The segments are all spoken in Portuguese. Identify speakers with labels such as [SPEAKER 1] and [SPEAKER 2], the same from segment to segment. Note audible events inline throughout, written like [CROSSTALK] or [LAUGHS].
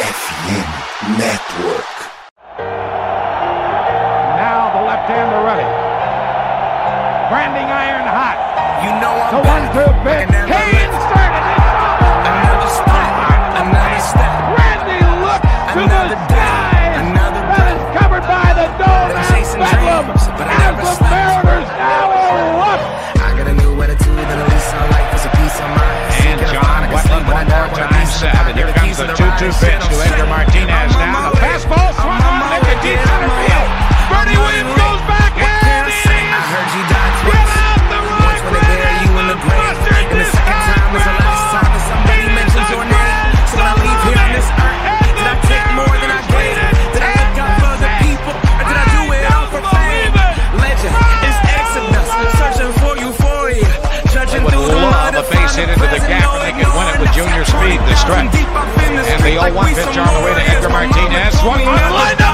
[SPEAKER 1] FM Network.
[SPEAKER 2] Now the left-hander ready. Branding iron hot.
[SPEAKER 3] You know I'm
[SPEAKER 2] The
[SPEAKER 3] back.
[SPEAKER 2] one-two pitch.
[SPEAKER 4] swung
[SPEAKER 3] in.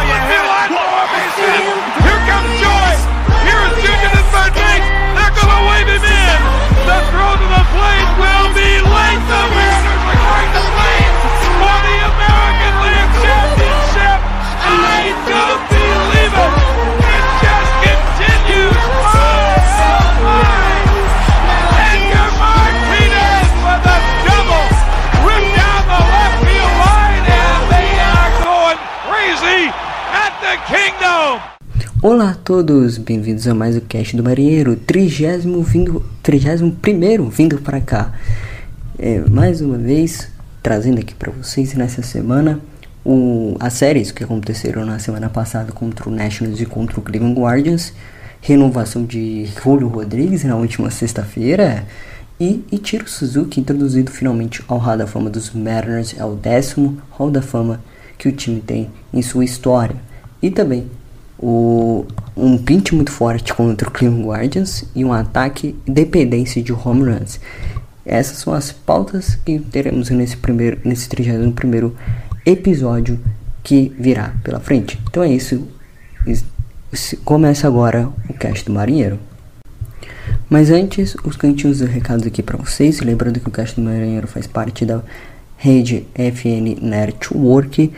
[SPEAKER 5] Todos, bem-vindos a mais o Cast do Marinheiro, 30 vindo, 31 vindo para cá. É, mais uma vez, trazendo aqui para vocês nessa semana o, as séries que aconteceram na semana passada contra o Nationals e contra o Cleveland Guardians, renovação de Julio Rodrigues na última sexta-feira e Ichiro Suzuki introduzido finalmente ao Hall da Fama dos Mariners, é o décimo Hall da Fama que o time tem em sua história. E também o, um pinte muito forte contra o Cleveland Guardians e um ataque dependência de home runs. Essas são as pautas que teremos nesse primeiro, nesse 31 episódio que virá pela frente. Então é isso. Começa agora o cast do marinheiro. Mas antes, os cantinhos de recados aqui para vocês. Lembrando que o Cast do Marinheiro faz parte da rede FN Network.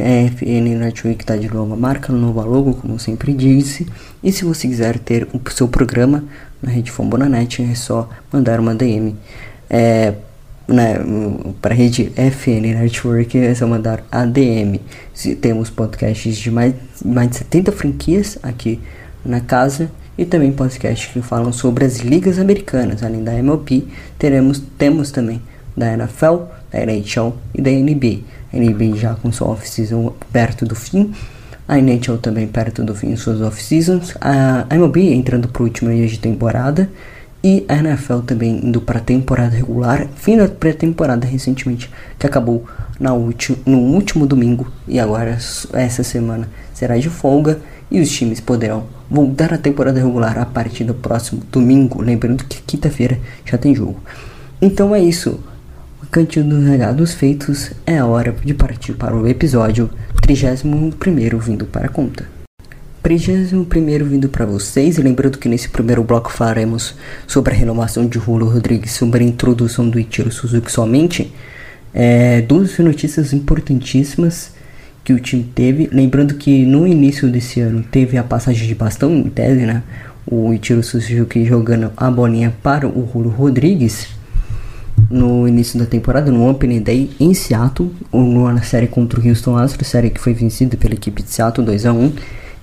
[SPEAKER 5] A FN Network está de nova marca, nova logo, como eu sempre disse. E se você quiser ter o seu programa na rede Fambonanet, é só mandar uma DM. É, né, para a rede FN Network é só mandar ADM. Se temos podcasts de mais, mais de 70 franquias aqui na casa e também podcasts que falam sobre as ligas americanas. Além da MLB, teremos, temos também da NFL, da NHL e da NBA. NBA já com sua off-season perto do fim, a NHL também perto do fim suas off-seasons, a MLB entrando para o último mês de temporada. E a NFL também indo para a temporada regular, fim da pré-temporada recentemente, que acabou na no último domingo. E agora essa semana será de folga. E os times poderão voltar à temporada regular a partir do próximo domingo, lembrando que quinta-feira já tem jogo. Então é isso. Cantinho dos regados feitos é a hora de partir para o episódio 31 vindo para a conta. 31 vindo para vocês, lembrando que nesse primeiro bloco falaremos sobre a renovação de Julio Rodrigues, sobre a introdução do Ichiro Suzuki somente. É, duas notícias importantíssimas que o time teve. Lembrando que no início desse ano teve a passagem de bastão em tese, né? O Ichiro Suzuki jogando a bolinha para o Julio Rodrigues no início da temporada, no Opening Day em Seattle, na série contra o Houston Astros, série que foi vencida pela equipe de Seattle 2 a 1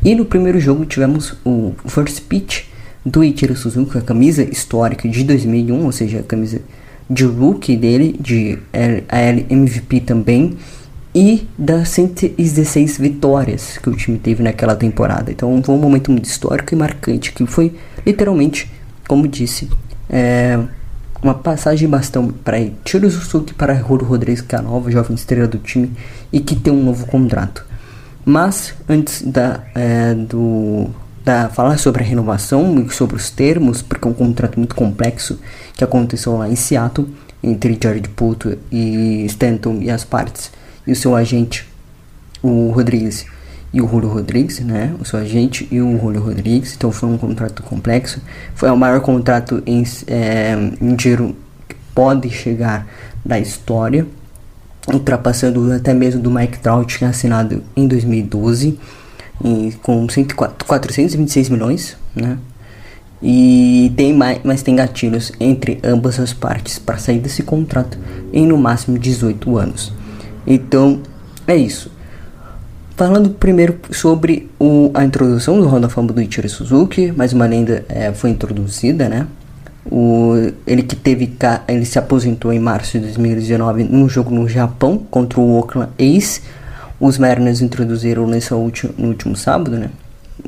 [SPEAKER 5] E no primeiro jogo tivemos o first pitch do Ichiro Suzuki, a camisa histórica de 2001, ou seja, a camisa de rookie dele, de MVP também, e das 116 vitórias que o time teve naquela temporada. Então foi um momento muito histórico e marcante, que foi literalmente, como disse, é, uma passagem bastão para Ichiro Suzuki para Julio Rodrigues, que é a nova jovem estrela do time e que tem um novo contrato. Mas antes da, é, do, da falar sobre a renovação e sobre os termos, porque é um contrato muito complexo que aconteceu lá em Seattle entre Jared Puto e Stanton e as partes e o seu agente, o Rodrigues e o Julio Rodrigues, né? O seu agente e o Julio Rodrigues. Então foi um contrato complexo. Foi o maior contrato em, é, em dinheiro que pode chegar da história. ultrapassando até mesmo do Mike Trout, que é assinado em 2012, em, com 104, 426 milhões, né? E tem mais, mas tem gatilhos entre ambas as partes para sair desse contrato em no máximo 18 anos. Então, é isso. Falando primeiro sobre o, a introdução do Hall da Fama do Ichiro Suzuki, mais uma lenda é, foi introduzida, né? O, ele que teve ele se aposentou em março de 2019 num jogo no Japão contra o Oakland A's. Os Mariners introduziram nesse último, no último sábado, né?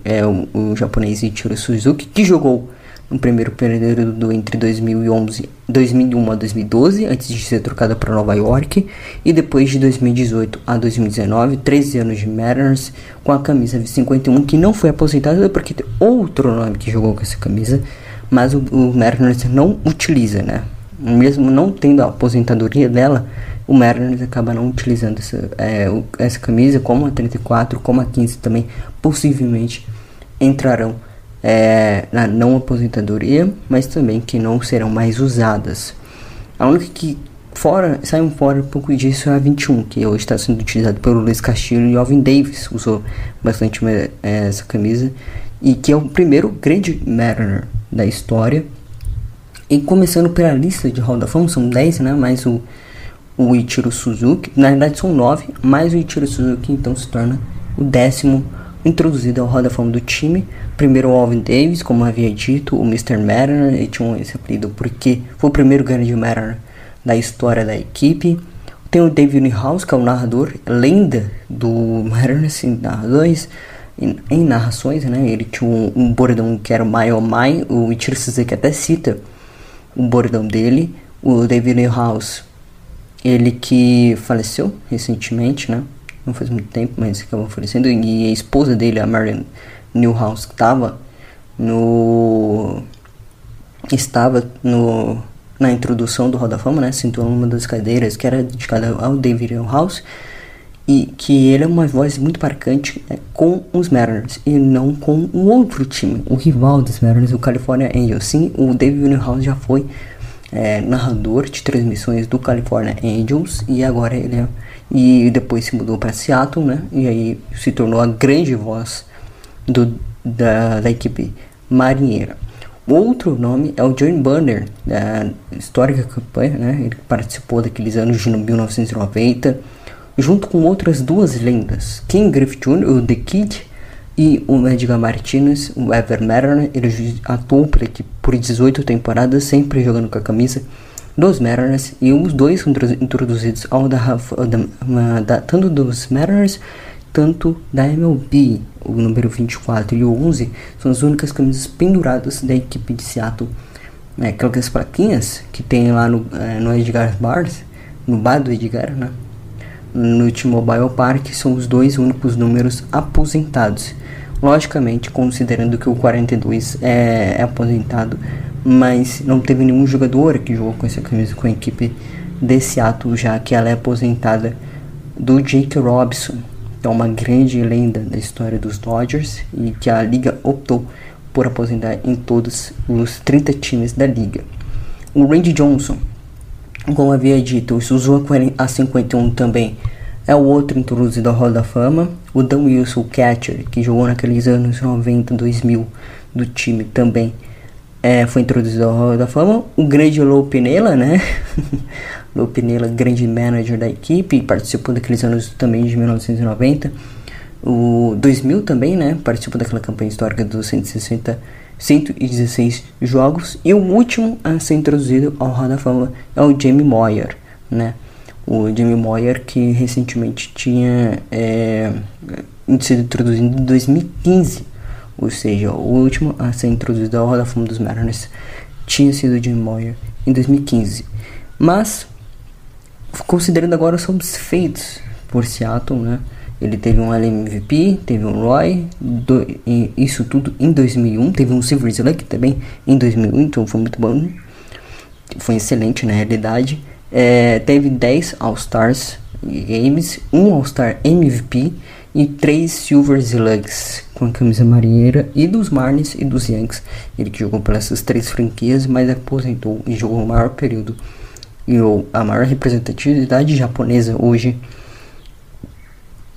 [SPEAKER 5] é o, o japonês Ichiro Suzuki, que jogou no primeiro período entre 2011, 2001 a 2012, antes de ser trocado para Nova York, e depois de 2018 a 2019, 13 anos de Mariners com a camisa 51, que não foi aposentada porque tem outro nome que jogou com essa camisa, mas o, o Mariners não utiliza, né? Mesmo não tendo a aposentadoria dela, o Mariners acaba não utilizando essa, é, essa camisa, como a 34, como a 15 também, possivelmente entrarão é, na não aposentadoria, mas também que não serão mais usadas. A única que fora, saiu fora um pouco disso é a 21, que hoje está sendo utilizado pelo Luiz Castilho e Alvin Davis, usou bastante é, essa camisa, e que é o primeiro grande Mariner da história. E começando pela lista de Hall da Fama, são 10, né? Mas o o Ichiro Suzuki, na verdade são nove, mas o Ichiro Suzuki então se torna o décimo introduzido ao Roda Fama do time. Primeiro o Alvin Davis, como havia dito, o Mr. Mariner, ele tinha esse apelido porque foi o primeiro grande Mariner da história da equipe. Tem o David House, que é o narrador, lenda do Mariners assim, narradores, em, em, narrações, né? Ele tinha um, um bordão que era o My Oh My, o Ichiro Suzuki até cita o bordão dele. O David House ele que faleceu recentemente, né? Não faz muito tempo, mas acabou falecendo. E a esposa dele, a Marion Newhouse, estava no. Estava no, na introdução do Roda Fama, né? Sentou uma das cadeiras que era dedicada ao David Newhouse. E que ele é uma voz muito marcante né, com os Mariners e não com o outro time, o rival dos Mariners, o California Angels. Sim, o David Newhouse já foi é, narrador de transmissões do California Angels e agora ele é, e depois se mudou para Seattle, né? E aí se tornou a grande voz do, da, da equipe marinheira. Outro nome é o John Banner, da histórica campanha, né? Ele participou daqueles anos de 1990, junto com outras duas lendas, King Griffith Jr., o The Kid, e o Edgar Martinez, o Ever Mariner, ele atuou por, aqui por 18 temporadas, sempre jogando com a camisa dos Mariners, e os dois são introduzidos ao da, da, da, tanto dos Mariners, tanto da MLB, o número 24 e o 11, são as únicas camisas penduradas da equipe de Seattle. É, aquelas plaquinhas que tem lá no, é, no Edgar Bars, no bar do Edgar, né? no T-Mobile Park, são os dois únicos números aposentados. Logicamente, considerando que o 42 é, é aposentado, mas não teve nenhum jogador que jogou com essa camisa com a equipe desse ato, já que ela é aposentada do Jake Robinson, que é uma grande lenda da história dos Dodgers e que a liga optou por aposentar em todos os 30 times da liga. O Randy Johnson, como havia dito, o Suzuki a 51 também é o outro introduzido à Roda da Fama. O Dan Wilson, o catcher, que jogou naqueles anos 90, 2000 do time também é, foi introduzido à Roda da Fama. O grande Lou Pinella, né? [LAUGHS] Lou Pinella, grande manager da equipe, participou daqueles anos também de 1990. O 2000 também, né? Participou daquela campanha histórica dos 160 116 jogos e o último a ser introduzido ao Hall da Fama é o Jamie Moyer, né? O Jamie Moyer, que recentemente tinha é, sido introduzido em 2015, ou seja, o último a ser introduzido ao Hall da Fama dos Mariners tinha sido o Jamie Moyer em 2015. Mas, considerando agora os feitos por Seattle, né? Ele teve um LMVP, teve um Roy, do, isso tudo em 2001. Teve um Silver Slug também em 2001, então foi muito bom. Foi excelente na realidade. É, teve 10 All-Stars Games, um All-Star MVP e 3 Silver Slugs com a camisa marinheira e dos Marlins e dos Yankees. Ele que jogou por essas três franquias, mas aposentou e jogou o maior período e a maior representatividade japonesa hoje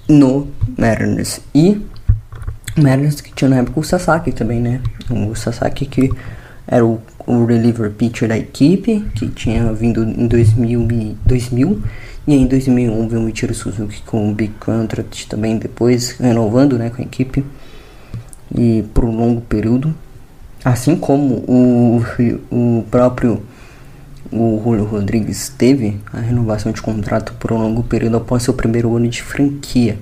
[SPEAKER 5] no Mariners. E Mariners que tinha na época o Sasaki também, né? O Sasaki que era o, o reliever pitcher da equipe, que tinha vindo em 2000, 2000 e em 2001 veio o Michiro Suzuki com o Big Contract também depois, renovando né, com a equipe e por um longo período. Assim como o, o próprio o Julio Rodrigues teve a renovação de contrato por um longo período após seu primeiro ano de franquia.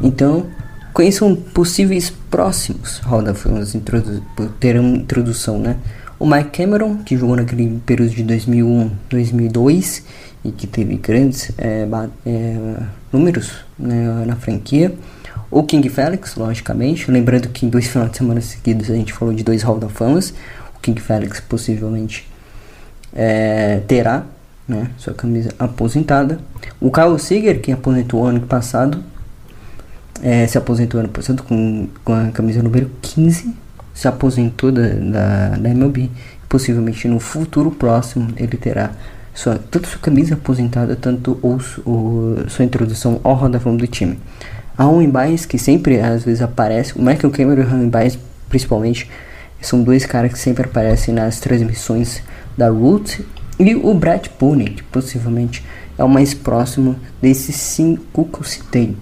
[SPEAKER 5] Então, conheçam possíveis próximos Hall da Fama introdu terão introdução, né? O Mike Cameron, que jogou naquele período de 2001, 2002 e que teve grandes é, é, números né, na franquia. O King Felix, logicamente, lembrando que em dois [LAUGHS] finais de semana seguidos a gente falou de dois Hall da Famas. O King Felix possivelmente é, terá né, sua camisa aposentada. O Kyle Seager, que aposentou ano passado, é, se aposentou ano passado com, com a camisa número 15, se aposentou da, da, da MLB. Possivelmente no futuro próximo ele terá sua, tanto sua camisa aposentada, tanto ou, sua introdução ao Roda Fama do time. Há um Baez que sempre às vezes aparece, o Michael Cameron e o Ron Baez principalmente, são dois caras que sempre aparecem nas transmissões da Root e o Brad Pony, que possivelmente é o mais próximo desses cinco que eu citei.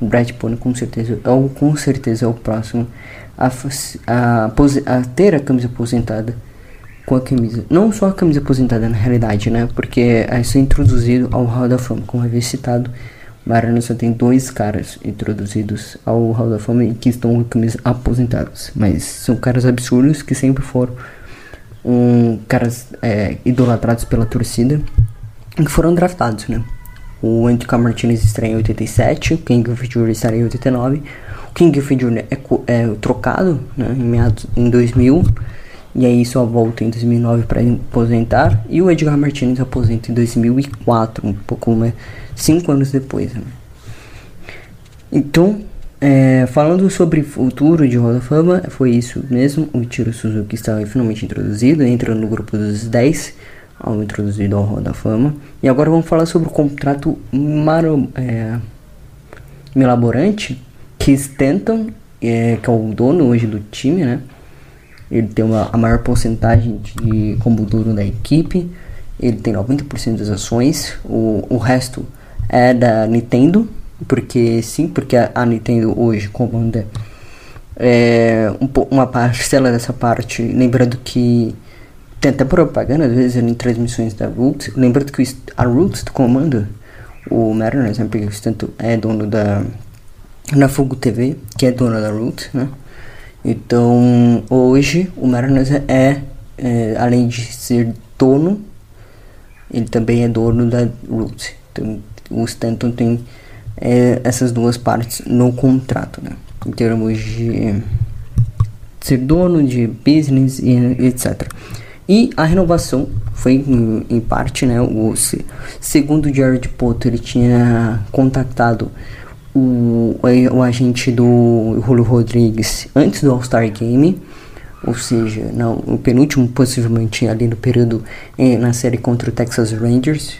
[SPEAKER 5] O Brad Pony com certeza é o, com certeza é o próximo a, a, a ter a camisa aposentada com a camisa. Não só a camisa aposentada na realidade, né? Porque é ser introduzido ao Hall da Fama, como havia citado. Mariano só tem dois caras introduzidos ao Hall da Fama que estão com camisas aposentadas. Mas são caras absurdos que sempre foram um, caras é, idolatrados pela torcida que foram draftados, né? O Antico Martinez estreia em 87, o King of Jr. estreia em 89, o King of Jr. é, é trocado né, em, meados, em 2000 e aí só volta em 2009 para aposentar e o Edgar Martinez aposenta em 2004, um pouco mais cinco anos depois. Né? Então é, falando sobre futuro de Hall da Fama, foi isso mesmo. O Tiro Suzuki estava finalmente introduzido, entrando no grupo dos 10 ao introduzido ao Hall da Fama. E agora vamos falar sobre o contrato maro, é, milaborante que Stanton, é, que é o dono hoje do time, né? Ele tem uma, a maior porcentagem de como dono da equipe. Ele tem 90% das ações. O, o resto é da Nintendo porque sim, porque a, a Nintendo hoje comanda é, um, uma parcela dessa parte. Lembrando que tem até propaganda, às vezes, em transmissões da Roots. Lembrando que a Roots comanda o Mariners, né, porque tanto é dono da na Fogo TV, que é dona da Roots, né? Então, hoje o Mariners é, é, além de ser dono, ele também é dono da Roots. Então, o Stanton tem é, essas duas partes no contrato, né? Em termos de ser dono de business e etc. E a renovação foi em, em parte, né? O segundo Jared Potter ele tinha contactado o, o agente do Julio Rodrigues antes do All-Star Game, ou seja, não, o penúltimo possivelmente ali no período eh, na série contra o Texas Rangers,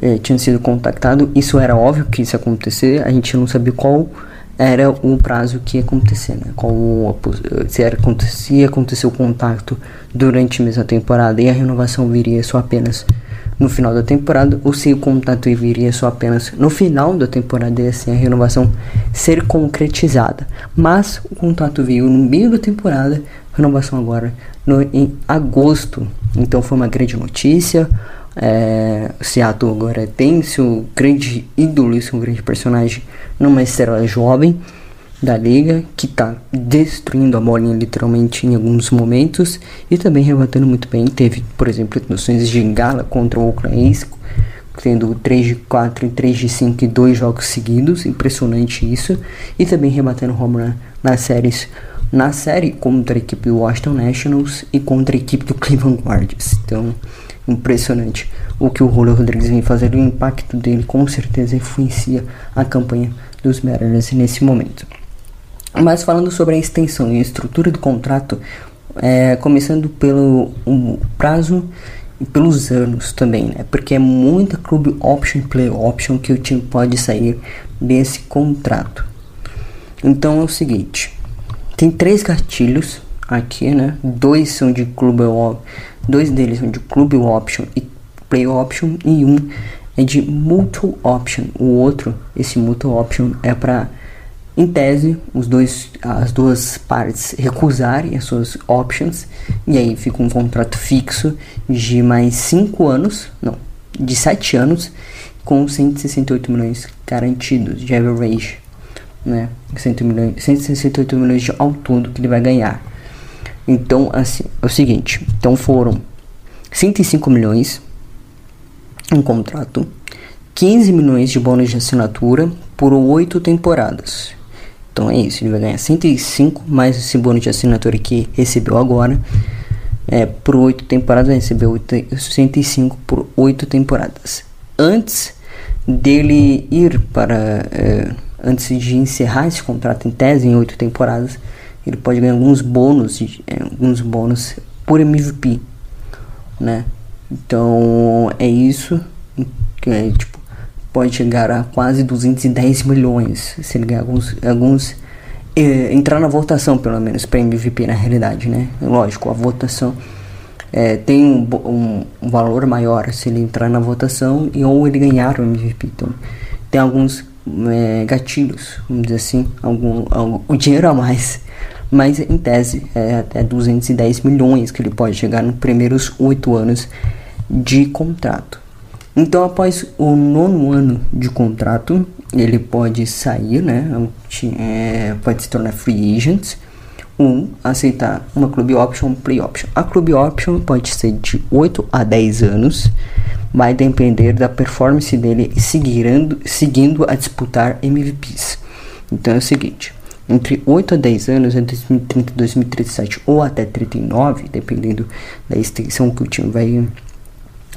[SPEAKER 5] é, tinha sido contactado. Isso era óbvio que isso ia acontecer, a gente não sabia qual era o prazo que ia acontecer, né? Qual, se era se ia acontecer o contato durante a mesma temporada e a renovação viria só apenas no final da temporada, ou se o contato viria só apenas no final da temporada e assim a renovação ser concretizada. Mas o contato veio no meio da temporada, renovação agora no, em agosto. Então foi uma grande notícia. É, Seattle agora tem seu grande ídolo, seu grande personagem numa estrela jovem da liga que está destruindo a bolinha literalmente em alguns momentos e também rebatendo muito bem. Teve, por exemplo, noções de gala contra o Oakland tendo 3 de 4 e 3 de 5 e 2 jogos seguidos, impressionante isso, e também rebatendo home run nas séries na série contra a equipe do Washington Nationals e contra a equipe do Cleveland Guardians. Então, impressionante o que o Julio Rodrigues vem fazendo, o impacto dele com certeza influencia a campanha dos Mariners nesse momento. Mas falando sobre a extensão e a estrutura do contrato, é, começando pelo prazo pelos anos também, né? Porque é muita clube option e play option que o time pode sair desse contrato. Então é o seguinte, tem três gatilhos aqui, né? Dois são de clube dois deles são de clube option e play option e um é de multiple option. O outro, esse multiple option é para em tese, os dois, as duas partes recusarem as suas options e aí fica um contrato fixo de mais 5 anos, não, de 7 anos, com 168 milhões garantidos de average, né? 100 milhões, 168 milhões de ao todo que ele vai ganhar. Então, assim, é o seguinte, então foram 105 milhões um contrato, 15 milhões de bônus de assinatura por 8 temporadas. Então é isso, ele vai ganhar 105 mais esse bônus de assinatura que recebeu agora. É, por 8 temporadas, recebeu 105 por 8 temporadas. Antes dele ir para. É, antes de encerrar esse contrato em tese, em 8 temporadas, ele pode ganhar alguns bônus, é, alguns bônus por MVP, né? Então é isso é tipo pode chegar a quase 210 milhões se ele ganhar alguns, alguns é, entrar na votação pelo menos para MVP na realidade, né? Lógico, a votação é, tem um, um, um, valor maior se ele entrar na votação e ou ele ganhar o MVP. Então tem alguns é, gatilhos, vamos dizer assim, algum, algum, o dinheiro a mais. Mas em tese é até 210 milhões que ele pode chegar nos primeiros oito anos de contrato. Então, após o nono ano de contrato, ele pode sair, né? É, pode se tornar free agent ou aceitar uma club option play option. A club option pode ser de 8 a 10 anos, vai depender da performance dele seguindo, seguindo a disputar MVPs. Então é o seguinte: entre 8 a 10 anos, entre 2030 e 2037 ou até 39, dependendo da extensão que o time vai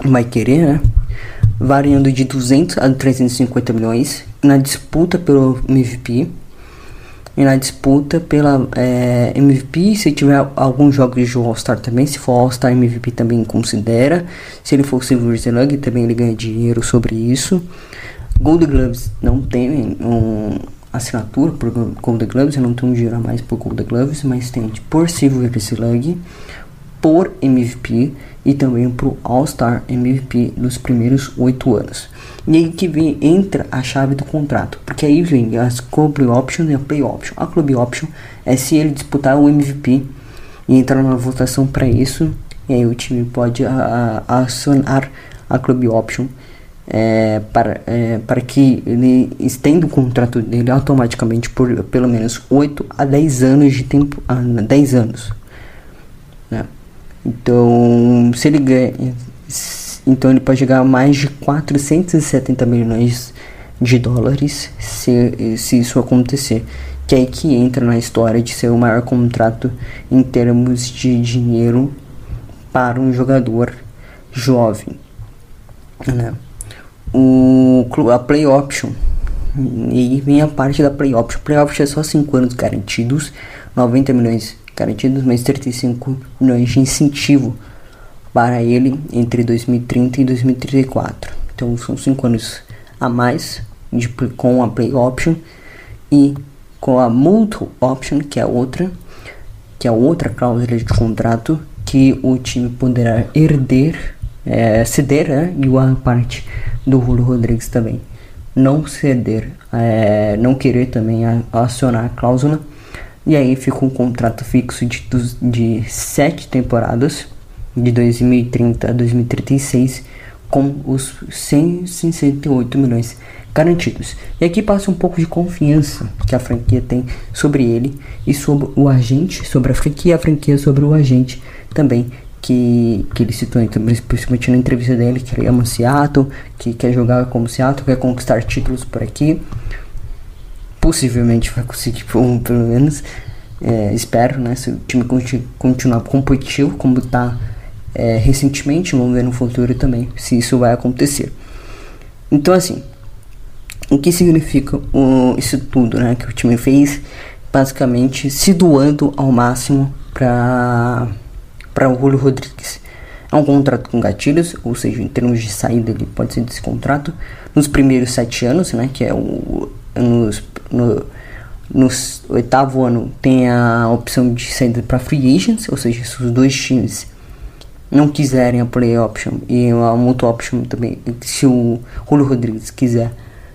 [SPEAKER 5] vai querer, né? Variando de 200 a 350 milhões na disputa pelo MVP e na disputa pela é, MVP, se tiver alguns jogos de All-Star também, se for All-Star MVP também considera, se ele for Silver Slug também ele ganha dinheiro sobre isso. Gold Gloves não tem um, assinatura por Gold Gloves, eu não tenho dinheiro a mais por Gold Gloves, mas tem por Silver Slug, por MVP e também para o All-Star MVP nos primeiros oito anos. E aí que vem, entra a chave do contrato, porque aí vem as Club Option e a Play Option. A Club Option é se ele disputar o MVP e entrar na votação para isso, e aí o time pode a, a, acionar a Club Option é, para, é, para que ele estenda o contrato dele automaticamente por pelo menos 8 a 10 anos de tempo, ah, 10 anos. Né? Então, se ele ganha, então ele pode ganhar mais de 470 milhões de dólares se, se isso acontecer. Que é aí que entra na história de ser o maior contrato em termos de dinheiro para um jogador jovem. Né? O, a Play Option. E vem a parte da Play Option. Play Option é só 5 anos garantidos, 90 milhões garantidos, mais 35 milhões de incentivo para ele entre 2030 e 2034. Então são 5 anos a mais de, com a Play Option e com a Multi Option, que é outra, que é outra cláusula de contrato que o time poderá herder, é, ceder, né? e a parte do Julio Rodrigues também não ceder, é, não querer também acionar a cláusula e aí fica um contrato fixo de, de sete temporadas, de 2030 a 2036, com os 168 milhões garantidos. E aqui passa um pouco de confiança que a franquia tem sobre ele e sobre o agente, sobre a franquia a franquia sobre o agente também. Que, que ele citou, então, principalmente na entrevista dele, que ele ama Seattle, que quer jogar como Seattle, quer conquistar títulos por aqui possivelmente vai conseguir um, pelo menos. É, espero, né? Se o time continu continuar competitivo, como está é, recentemente, vamos ver no futuro também se isso vai acontecer. Então, assim, o que significa o, isso tudo, né? Que o time fez, basicamente se doando ao máximo para para o Julio Rodrigues. É um contrato com gatilhos, ou seja, em termos de saída ele pode ser desse contrato nos primeiros sete anos, né? Que é o nos, no, oitavo ano tem a opção de saída para free agents, ou seja, se os dois times não quiserem a play option e a mutual option também, se o Julio Rodrigues quiser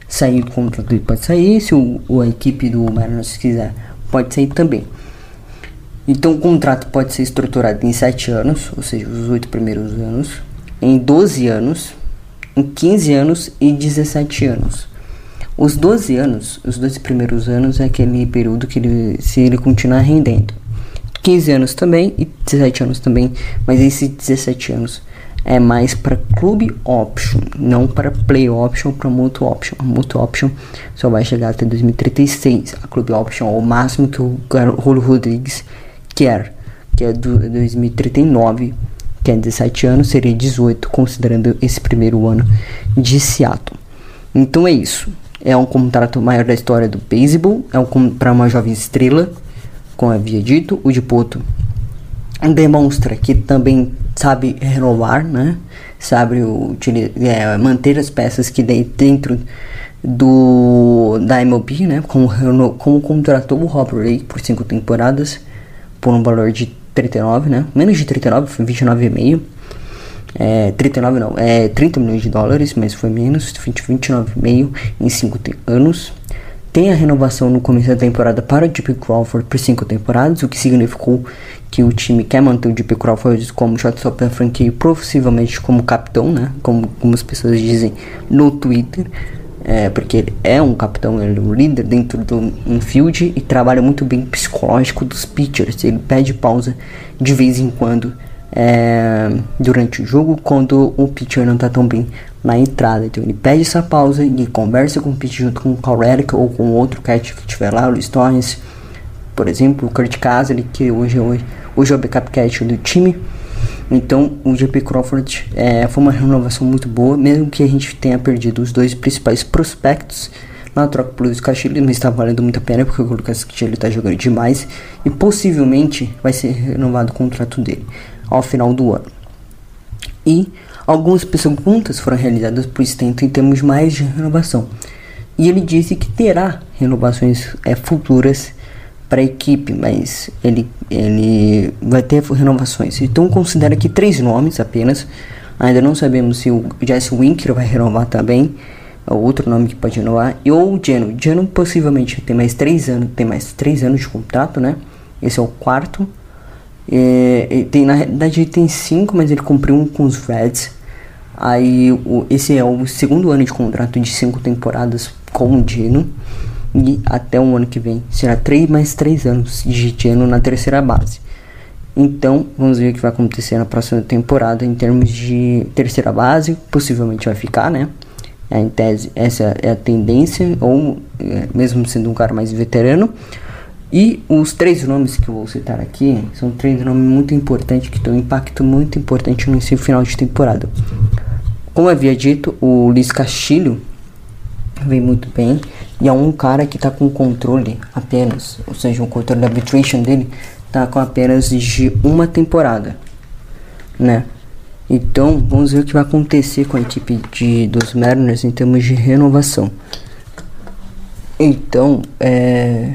[SPEAKER 5] sair do contrato ele pode sair, se o, a equipe do Mariners quiser pode sair também. Então o contrato pode ser estruturado em 7 anos, ou seja, os 8 primeiros anos, em 12 anos, em 15 anos e 17 anos. Os 12 anos, os dois primeiros anos é aquele período que ele, se ele continuar rendendo. 15 anos também e 17 anos também, mas esse 17 anos é mais para clube option, não para play option, para mutual option. A mutual option só vai chegar até 2036. A clube option é o máximo que o Julio Rodrigues quer, que é do 2039, que é 17 anos, seria 18, considerando esse primeiro ano de Seattle. Então é isso. É um contrato maior da história do beisebol, é um para uma jovem estrela, como havia dito, o de Poto demonstra que também sabe renovar, né? Sabe é, manter as peças que dentro do da MLB, né? Como, como contratou o Rob Ray por cinco temporadas por um valor de 39, né? Menos de 39, foi 29,5. É, 39 não, é 30 milhões de dólares, mas foi menos, 29,5 em 5 anos. Tem a renovação no começo da temporada para o J.P. Crawford por 5 temporadas, o que significou que o time quer manter o J.P. Crawford como shortstop da franquia e possivelmente como capitão, né? Como, como as pessoas dizem no Twitter é, porque ele é um capitão, ele é um líder dentro do infield e trabalha muito bem psicológico dos pitchers. Ele pede pausa de vez em quando é, durante o jogo quando o pitcher não está tão bem na entrada. Então ele pede essa pausa e conversa com o pitcher junto com o Cal ou com outro catcher que estiver lá, o Luis Torres, por exemplo, o Kurt Caselli, que hoje, hoje, hoje é o backup catcher do time. Então, o GP Crawford é, foi uma renovação muito boa, mesmo que a gente tenha perdido os dois principais prospectos na troca pelo Lucas Castilho, não está valendo muito a pena porque o Lucas Castilho está jogando demais e possivelmente vai ser renovado o contrato dele ao final do ano. E algumas perguntas foram realizadas por Stento em termos mais de renovação. E ele disse que terá renovações é, futuras para a equipe, mas ele, ele vai ter renovações. Então considera que três nomes apenas. Ainda não sabemos se o Jesse Winker vai renovar também. É outro nome que pode renovar. E ou o Geno. Geno possivelmente tem mais três anos. Tem mais três anos de contrato, né? Esse é o quarto. É, tem, na realidade ele tem cinco, mas ele cumpriu um com os Reds. Aí o, esse é o segundo ano de contrato de cinco temporadas com o Geno e até o ano que vem será 3 mais 3 anos de Geno na terceira base. Então, vamos ver o que vai acontecer na próxima temporada em termos de terceira base, possivelmente vai ficar, né? É, em tese, essa é a tendência, ou é, mesmo sendo um cara mais veterano. E os três nomes que eu vou citar aqui são três nomes muito importantes que têm um impacto muito importante no final de temporada. Como havia dito, o Luiz Castilho vem muito bem. E é um cara que está com controle apenas, ou seja, o controle da arbitration dele está com apenas de uma temporada, né? Então, vamos ver o que vai acontecer com a equipe de, dos Mariners em termos de renovação. Então, é,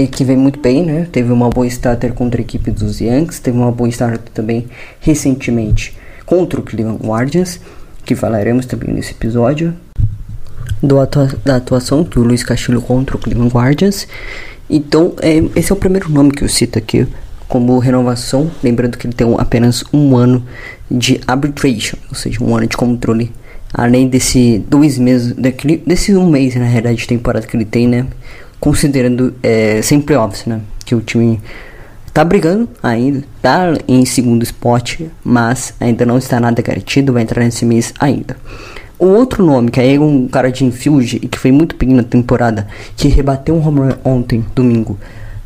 [SPEAKER 5] ele que vem muito bem, né? Teve uma boa starter contra a equipe dos Yankees, teve uma boa starter também recentemente contra o Cleveland Guardians, que falaremos também nesse episódio do atua da atuação do Luiz Castilho contra o Cleveland Guardians. Então, é, esse é o primeiro nome que eu cito aqui como renovação. Lembrando que ele tem apenas um ano de arbitration, ou seja, um ano de controle. Além desse dois meses, daquele, desse um mês na realidade de temporada que ele tem, né? Considerando é, sem playoffs, né? Que o time tá brigando ainda, tá em segundo spot, mas ainda não está nada garantido, vai entrar nesse mês ainda. O outro nome, que é um cara de infield e que foi muito bem na temporada, que rebateu um home run ontem, domingo,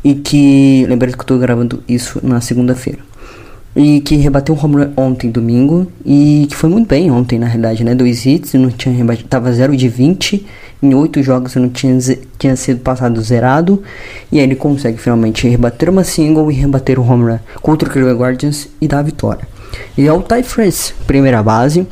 [SPEAKER 5] e que. Lembrando que eu tô gravando isso na segunda-feira. E que rebateu um home run ontem, domingo, e que foi muito bem ontem, na realidade, né? Dois hits, não tinha rebatido, tava 0 de 20, em oito jogos não tinha, tinha sido passado zerado, e aí ele consegue finalmente rebater uma single e rebater o home run contra o Cleveland Guardians e dar a vitória. E é o Ty France, primeira base.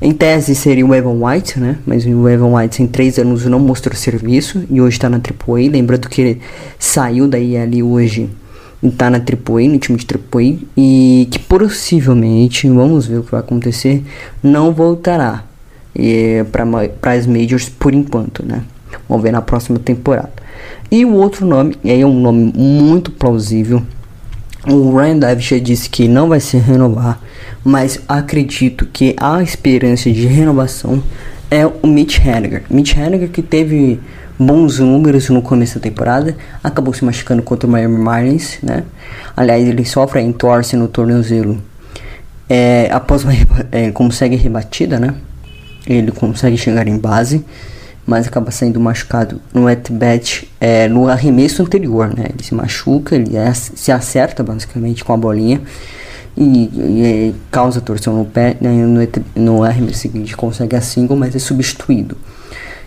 [SPEAKER 5] Em tese seria o Evan White, né? Mas o Evan White em três anos não mostrou serviço e hoje está na AAA. Lembrando que ele saiu daí ali hoje e tá na AAA, no time de AAA. E que possivelmente, vamos ver o que vai acontecer, não voltará para as Majors por enquanto, né? Vamos ver na próxima temporada. E o outro nome, e aí é um nome muito plausível. O Ryan Davis já disse que não vai se renovar mas acredito que a esperança de renovação é o Mitch Haniger. Mitch Haniger que teve bons números no começo da temporada, acabou se machucando contra o Miami Marlins, né? Aliás, ele sofre a entorse no tornozelo. É, após uma é, consegue rebatida, né? Ele consegue chegar em base, mas acaba sendo machucado no at-bat, é, no arremesso anterior, né? Ele se machuca, ele é, se acerta basicamente com a bolinha e, e causa torção no pé, né, no, no arremesso seguinte consegue a single, mas é substituído.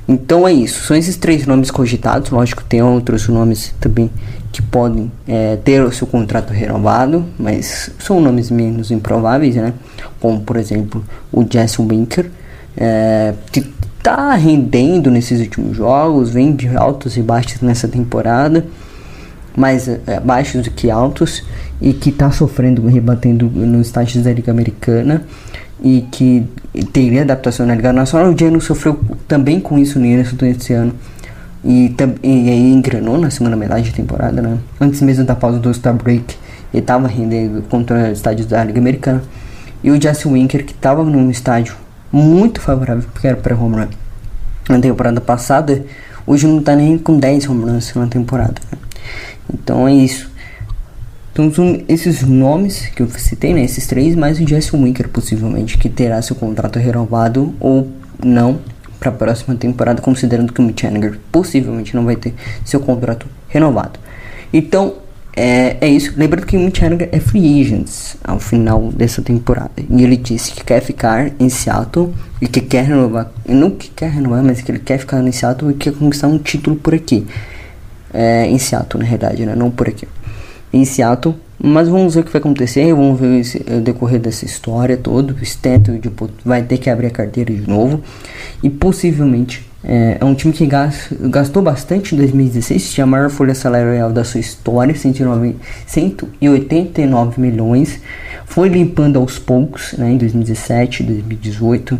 [SPEAKER 5] Então é isso, são esses três nomes cogitados, lógico tem outros nomes também que podem é, ter o seu contrato renovado, mas são nomes menos improváveis, né? Como por exemplo o Jesse Winker, é, que está rendendo nesses últimos jogos, vem de altos e baixos nessa temporada, mais é, baixos do que altos, e que está sofrendo, rebatendo nos estágios da Liga Americana e que teria adaptação na Liga Nacional. O Geno sofreu também com isso nesse ano e, e aí engrenou na segunda metade da temporada, né? Antes mesmo da pausa do Star Break, ele estava rendendo contra os estádios da Liga Americana. E o Jesse Winker, que estava num estádio muito favorável, para home run na temporada passada, hoje não está nem com 10 home runs na temporada. Né? Então é isso. Então são esses nomes que eu citei, né, esses três, mais o Jesse Winker possivelmente, que terá seu contrato renovado ou não para a próxima temporada, considerando que o Mitch possivelmente não vai ter seu contrato renovado. Então é, é isso. Lembrando que o Mitch Haniger é free agent ao final dessa temporada. E ele disse que quer ficar em Seattle e que quer renovar. Não que quer renovar, mas que ele quer ficar em Seattle e quer conquistar um título por aqui. É, em Seattle, na realidade, né? Não por aqui em Seattle. Mas vamos ver o que vai acontecer, vamos ver esse, o decorrer dessa história toda. O Stanton tipo, vai ter que abrir a carteira de novo. E possivelmente é, é um time que gastou bastante em 2016, tinha a maior folha salarial da sua história, 109, 189 milhões. Foi limpando aos poucos né, em 2017, 2018.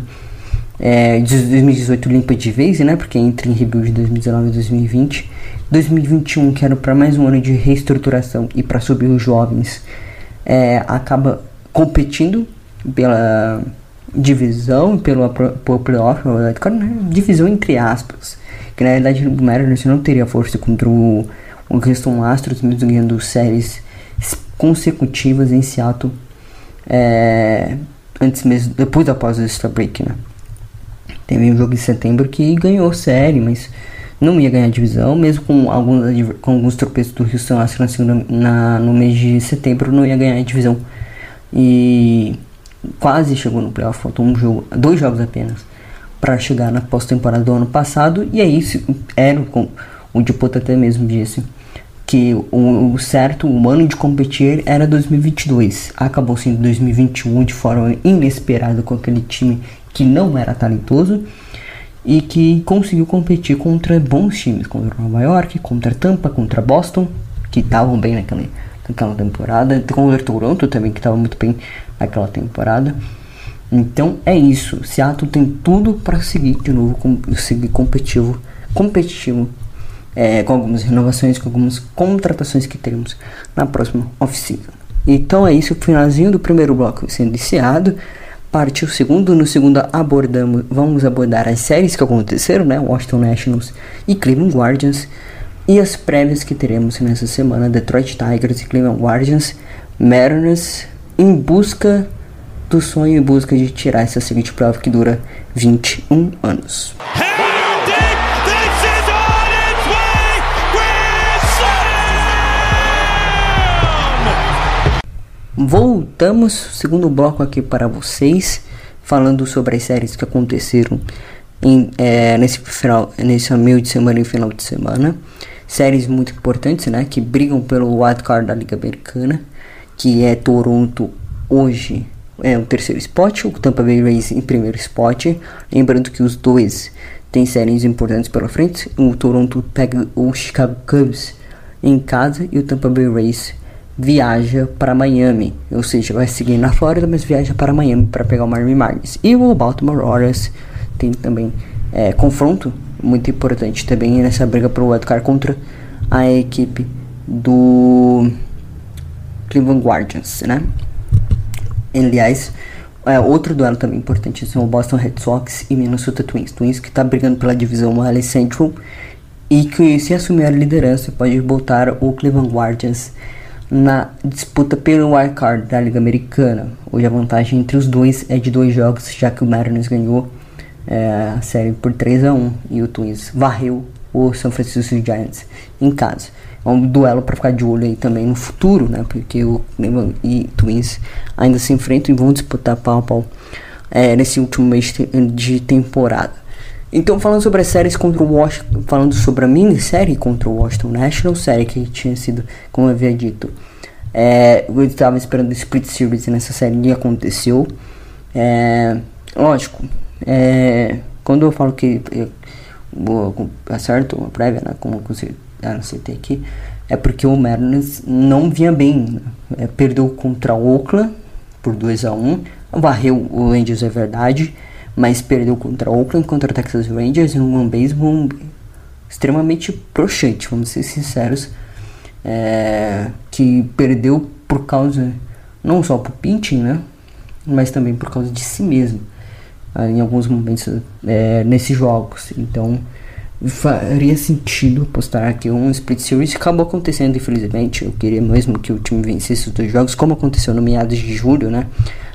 [SPEAKER 5] É, 2018 limpa de vez, né? Porque entra em rebuild de 2019 e 2020. 2021, que era para mais um ano de reestruturação e para subir os jovens, é, acaba competindo pela divisão, pelo, pelo playoff, divisão entre aspas, que na realidade o Mariners não teria força contra o, o Houston Astros, mesmo ganhando séries consecutivas em Seattle, é, antes mesmo, depois da pausa do Star Break, né? Teve um jogo em setembro que ganhou série, mas não ia ganhar divisão, mesmo com alguns, com alguns tropeços do Houston Astros na, na, no mês de setembro, não ia ganhar divisão. E quase chegou no playoff, faltou um jogo, dois jogos apenas para chegar na pós-temporada do ano passado. E aí era com o Dipota até mesmo disse que o, o, certo, o ano de competir era 2022. Acabou sendo 2021 de forma inesperada com aquele time que não era talentoso e que conseguiu competir contra bons times, contra Nova York, contra Tampa, contra Boston, que estavam bem naquela, naquela temporada, contra Toronto também, que estava muito bem naquela temporada. Então é isso, Seattle tem tudo para seguir de novo, com, seguir competitivo, competitivo é, com algumas renovações, com algumas contratações que teremos na próxima off-season. Então é isso, o finalzinho do primeiro bloco sendo iniciado parte o segundo. No segundo abordamos, vamos abordar as séries que aconteceram, né? Washington Nationals e Cleveland Guardians. E as prévias que teremos nessa semana, Detroit Tigers e Cleveland Guardians, Mariners em busca do sonho, em busca de tirar essa seguinte prova que dura 21 anos. Voltamos, segundo bloco aqui para vocês, falando sobre as séries que aconteceram em, é, nesse final, nesse meio de semana e final de semana. Séries muito importantes, né, que brigam pelo wildcard da Liga Americana, que é Toronto hoje é o terceiro spot, o Tampa Bay Rays em primeiro spot. Lembrando que os dois têm séries importantes pela frente. O Toronto pega o Chicago Cubs em casa e o Tampa Bay Rays viaja para Miami, ou seja, vai seguir na Flórida, mas viaja para Miami para pegar o Miami Marlins. E o Baltimore Orioles tem também é, confronto muito importante também nessa briga pro wildcard contra a equipe do Cleveland Guardians, né? Aliás, é, outro duelo também importante são o Boston Red Sox e Minnesota Twins. Twins que está brigando pela divisão AL Central e que se assumir a liderança pode botar o Cleveland Guardians na disputa pelo wild card da Liga Americana. Hoje a vantagem entre os dois é de dois jogos, já que o Mariners ganhou é, a série por 3 a 1 e o Twins varreu o San Francisco Giants em casa. É um duelo para ficar de olho aí também no futuro, né? Porque o Cleveland e Twins ainda se enfrentam e vão disputar pau a pau é, nesse último mês de temporada. Então, falando sobre as séries contra o Washington, falando sobre a minissérie contra o Washington National, série que tinha sido, como eu havia dito, é, eu estava esperando o Split Series nessa série e aconteceu. É, lógico, é, quando eu falo que eu, acerto uma prévia, né, como eu citei aqui, é porque o Mariners não vinha bem. Né, perdeu contra o Oakland por 2 a 1 varreu o Angels, é verdade, mas perdeu contra o Oakland, contra o Texas Rangers em um beisebol extremamente prochante, vamos ser sinceros, é, que perdeu por causa, não só por pinching, né, mas também por causa de si mesmo. Ah, em alguns momentos é, nesses jogos. Então faria sentido apostar aqui um split series. Acabou acontecendo, infelizmente. Eu queria mesmo que o time vencesse os dois jogos, como aconteceu no meados de julho, né?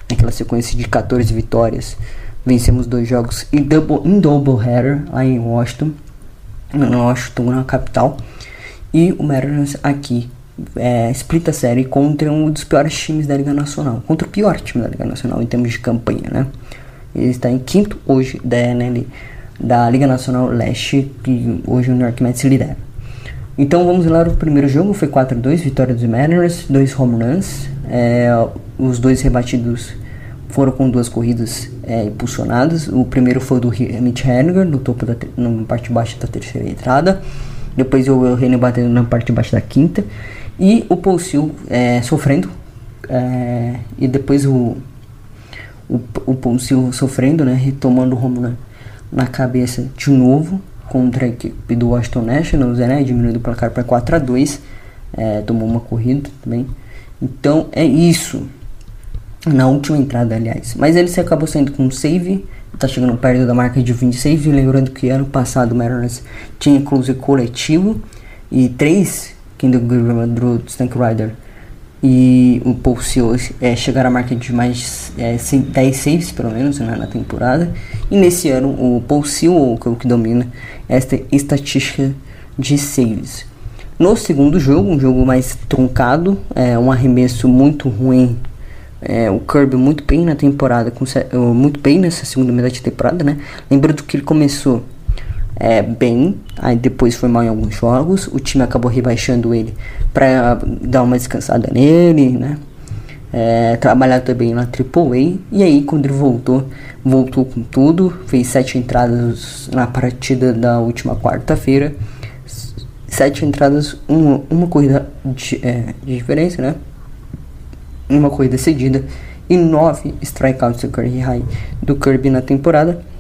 [SPEAKER 5] Naquela sequência de 14 vitórias. Vencemos dois jogos em double, em double header lá em Washington, no Washington, na capital. E o Mariners aqui é, split a série contra um dos piores times da Liga Nacional. Contra o pior time da Liga Nacional em termos de campanha, né? Ele está em quinto hoje da NL, da Liga Nacional Leste, que hoje o New York Mets lidera. Então vamos lá, o primeiro jogo foi 4-2, vitória dos Mariners, dois home runs, é, os dois rebatidos foram com duas corridas é, impulsionadas. O primeiro foi do Mitch Haniger, no topo da na parte baixa da terceira entrada. Depois o Will batendo na parte baixa da quinta. E o Paul Sil é, sofrendo. É, e depois o o, o Poncio sofrendo, né, retomando o home na, na cabeça de novo contra a equipe do Washington Nationals, né, diminuindo o placar para 4 a 2 é, tomou uma corrida também. Então é isso. Na última entrada, aliás. Mas ele se acabou saindo com um save. Tá chegando perto da marca de 20 save. Lembrando que ano passado o Mariners tinha close coletivo. E três Kendall Griffin, Drew Stank Rider e o Paul Seals é, chegar à marca de mais é, 10 saves, pelo menos, né, na temporada. E nesse ano, o Paul é o que domina esta estatística de saves. No segundo jogo, um jogo mais truncado, é, um arremesso muito ruim. É, o Kirby muito bem na temporada, com, muito bem nessa segunda metade de temporada, né? Lembrando que ele começou é, bem, aí depois foi mal em alguns jogos, o time acabou rebaixando ele para dar uma descansada nele, né? É, trabalhar também na AAA e aí quando ele voltou, voltou com tudo, fez sete entradas na partida da última quarta-feira, sete entradas, uma, uma corrida de, é, de diferença, né? Uma corrida cedida e nove strikeouts do Kirby High do Kirby na temporada.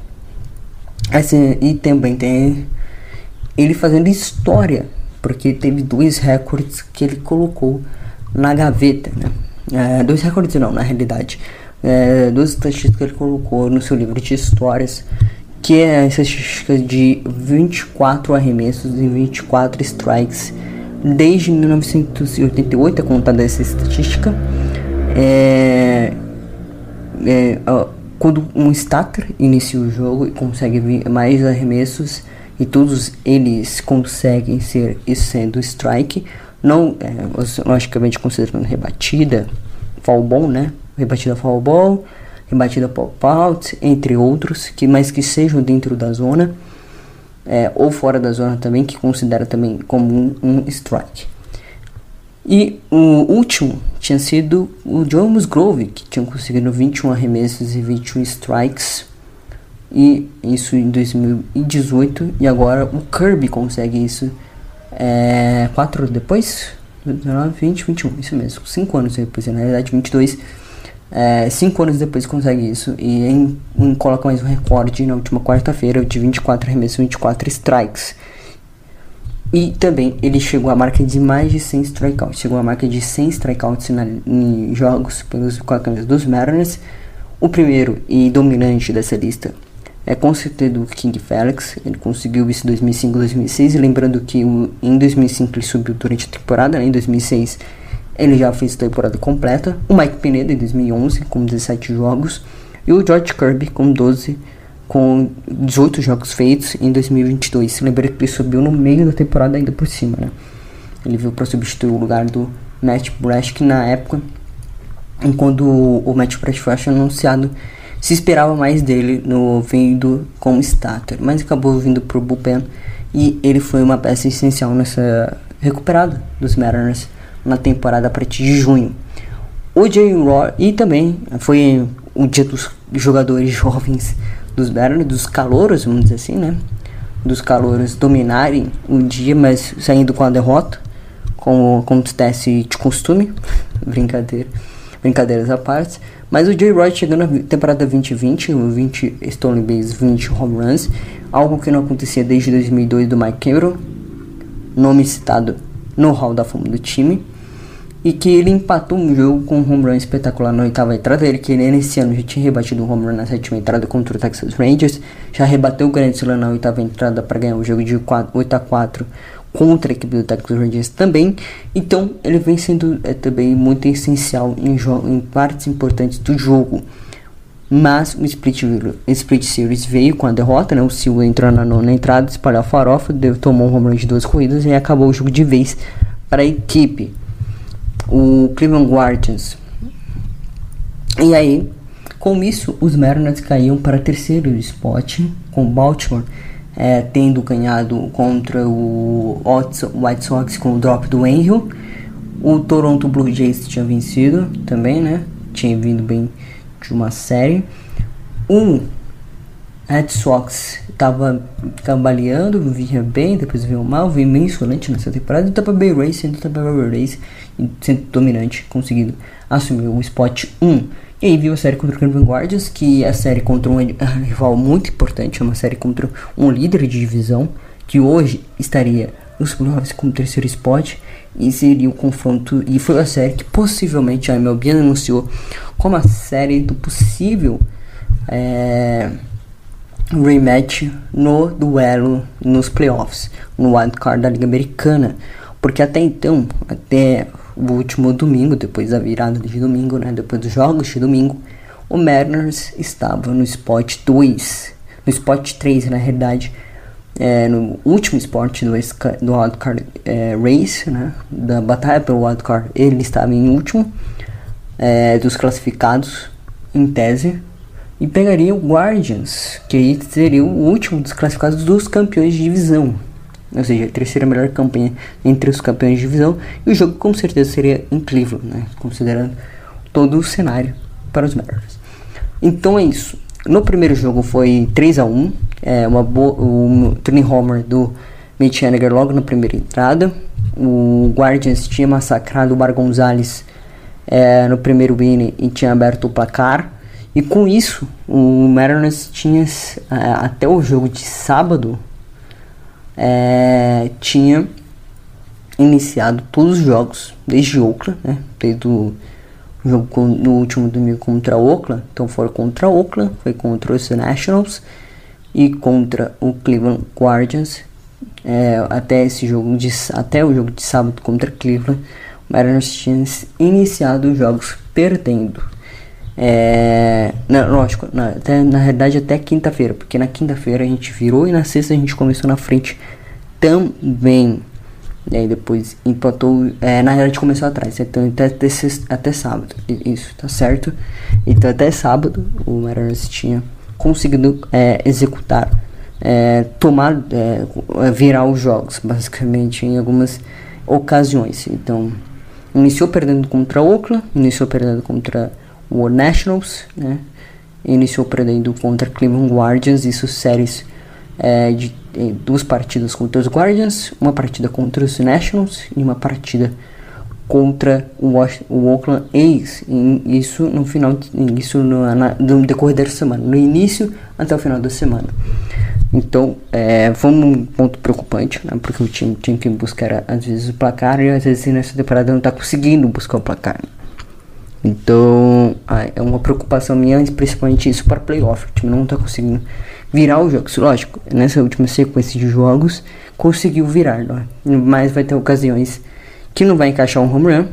[SPEAKER 5] Assim, e também tem ele fazendo história, porque teve dois recordes que ele colocou na gaveta, né? É, dois recordes não, na realidade. É, duas estatísticas que ele colocou no seu livro de histórias, que é a estatística de 24 arremessos e 24 strikes desde 1988, é contada essa estatística. É, é, quando um starter inicia o jogo e consegue mais arremessos e todos eles conseguem ser sendo strike, não é, logicamente considerando rebatida, foul ball, né? Rebatida foul ball, rebatida pop out, entre outros, que mais que sejam dentro da zona é, ou fora da zona também, que considera também como um, um strike. E o último tinha sido o Joe Musgrove, que tinha conseguido 21 arremessos e 21 strikes. E isso em 2018. E agora o Kirby consegue isso é, 4 depois? 19, 20, 21, isso mesmo. 5 anos depois, na realidade 22. 5 é, anos depois consegue isso. E em, em, coloca mais um recorde na última quarta-feira de 24 arremessos e 24 strikes. E também ele chegou à marca de mais de 100 strikeouts. Chegou à marca de 100 strikeouts na, em jogos pelos, com a camisa dos Mariners. O primeiro e dominante dessa lista é com certeza o King Felix. Ele conseguiu isso em 2005 2006. Lembrando que o, em 2005 ele subiu durante a temporada. Né? Em 2006 ele já fez a temporada completa. O Mike Pineda em 2011 com 17 jogos. E o George Kirby com 12 com 18 jogos feitos em 2022. Lembrei que ele subiu no meio da temporada ainda por cima, né? Ele veio para substituir o lugar do Matt Brash, que na época, enquanto o Matt Brash foi anunciado, se esperava mais dele no vindo como starter, mas acabou vindo pro bullpen e ele foi uma peça essencial nessa recuperada dos Mariners na temporada a partir de junho. O Jay Raw e também foi o dia dos jogadores [LAUGHS] jovens dos Mariners, dos calouros, vamos dizer assim, né? Dos calouros dominarem o dia, mas saindo com a derrota, como acontece de costume. Brincadeira. Brincadeiras à parte. Mas o Jay Roy chegando na temporada 2020, 20 stolen base, 20 home runs, algo que não acontecia desde 2002 do Mike Cameron, nome citado no hall da fama do time e que ele empatou um jogo com um home run espetacular na oitava entrada. Ele que nesse ano já tinha rebatido um home run na sétima entrada contra o Texas Rangers, já rebateu o Grand Slam na oitava entrada para ganhar o jogo de 4, 8 a 4 contra a equipe do Texas Rangers também. Então ele vem sendo é, também muito essencial em, em partes importantes do jogo. Mas o split, split Series veio com a derrota, né? O Silva entrou na nona entrada, espalhou a farofa, deu, tomou um home run de duas corridas e acabou o jogo de vez para a equipe o Cleveland Guardians. E aí, com isso, os Mariners caíam para terceiro spot, com Baltimore é, tendo ganhado contra o White Sox com o drop do Enrio. O Toronto Blue Jays tinha vencido também, né? Tinha vindo bem de uma série. O Red Sox estava cambaleando, vinha bem, depois veio mal, veio meio insolente nessa temporada. E o Tampa Bay Rays sendo o Tampa Bay Rays sendo dominante, conseguindo assumir o spot 1. E aí viu a série contra o Cleveland Guardians, que é a série contra [LAUGHS] um rival muito importante, é uma série contra um líder de divisão, que hoje estaria nos playoffs como terceiro spot, e seria o confronto, e foi a série que possivelmente a MLB anunciou como a série do possível é, rematch no duelo nos playoffs, no wildcard da Liga Americana. Porque até então, até o último domingo, depois da virada de domingo, né, depois dos jogos de domingo, o Mariners estava no spot 2, no spot 3 na realidade, é, no último spot do, do wildcard é, race, né, da batalha pelo wildcard, ele estava em último é, dos classificados, em tese, e pegaria o Guardians, que aí seria o último dos classificados dos campeões de divisão. Ou seja, a terceira melhor campanha entre os campeões de divisão. E o jogo com certeza seria Cleveland, né? considerando todo o cenário para os Mariners. Então é isso. No primeiro jogo foi 3 a 1 é uma um turning homer do Mitch Haniger logo na primeira entrada. O Guardians tinha massacrado o Bar Gonzalez é, no primeiro inning e tinha aberto o placar. E com isso, o Mariners tinha até o jogo de sábado é, tinha iniciado todos os jogos desde Oakland, né? Desde o jogo no último domingo contra Oakland, então foi contra Oakland, foi contra os Nationals e contra o Cleveland Guardians. É, até esse jogo de até o jogo de sábado contra Cleveland, o Mariners tinha iniciado os jogos perdendo. É, na, lógico, na, até, na realidade até quinta-feira, porque na quinta-feira a gente virou e na sexta a gente começou na frente também. E aí depois empatou, é, na realidade começou atrás, então até, até, até sábado, isso, tá certo? Então até sábado o Mariners tinha conseguido é, executar, é, tomar, é, virar os jogos, [LAUGHS] basicamente, em algumas ocasiões. Então Iniciou perdendo contra Oakland, iniciou perdendo contra o Nationals, né? Iniciou perdendo contra Cleveland Guardians, isso séries é, de duas partidas contra os Guardians, uma partida contra os Nationals e uma partida contra o, o Oakland A's. E isso no final, isso no, na, no decorrer da semana, no início até o final da semana. Então, é, foi um ponto preocupante, né? Porque o time tinha que buscar às vezes o placar e às vezes nessa temporada não está conseguindo buscar o placar. Então, é uma preocupação minha, principalmente isso para playoff. O time não está conseguindo virar os jogos. Lógico, nessa última sequência de jogos, conseguiu virar, né? mas vai ter ocasiões que não vai encaixar um home run,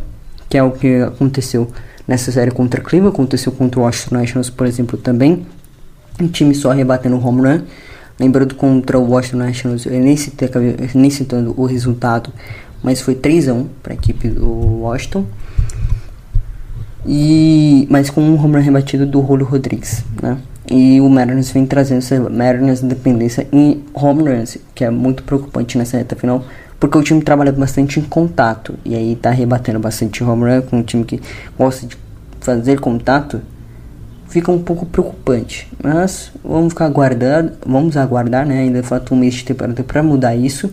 [SPEAKER 5] que é o que aconteceu nessa série contra Clima, aconteceu contra o Washington Nationals, por exemplo, também. Um time só rebatendo home run. Lembrando contra o Washington Nationals, eu nem, citei, nem citando o resultado, mas foi 3 a 1 para a equipe do Washington. E, mas com um home run rebatido do Julio Rodrigues, né? E o Mariners vem trazendo essa Mariners dependência em home runs, que é muito preocupante nessa reta final, porque o time trabalha bastante em contato, e aí tá rebatendo bastante home run com um time que gosta de fazer contato, fica um pouco preocupante. Mas vamos ficar aguardando, vamos aguardar, né? Ainda falta um mês de temporada para mudar isso.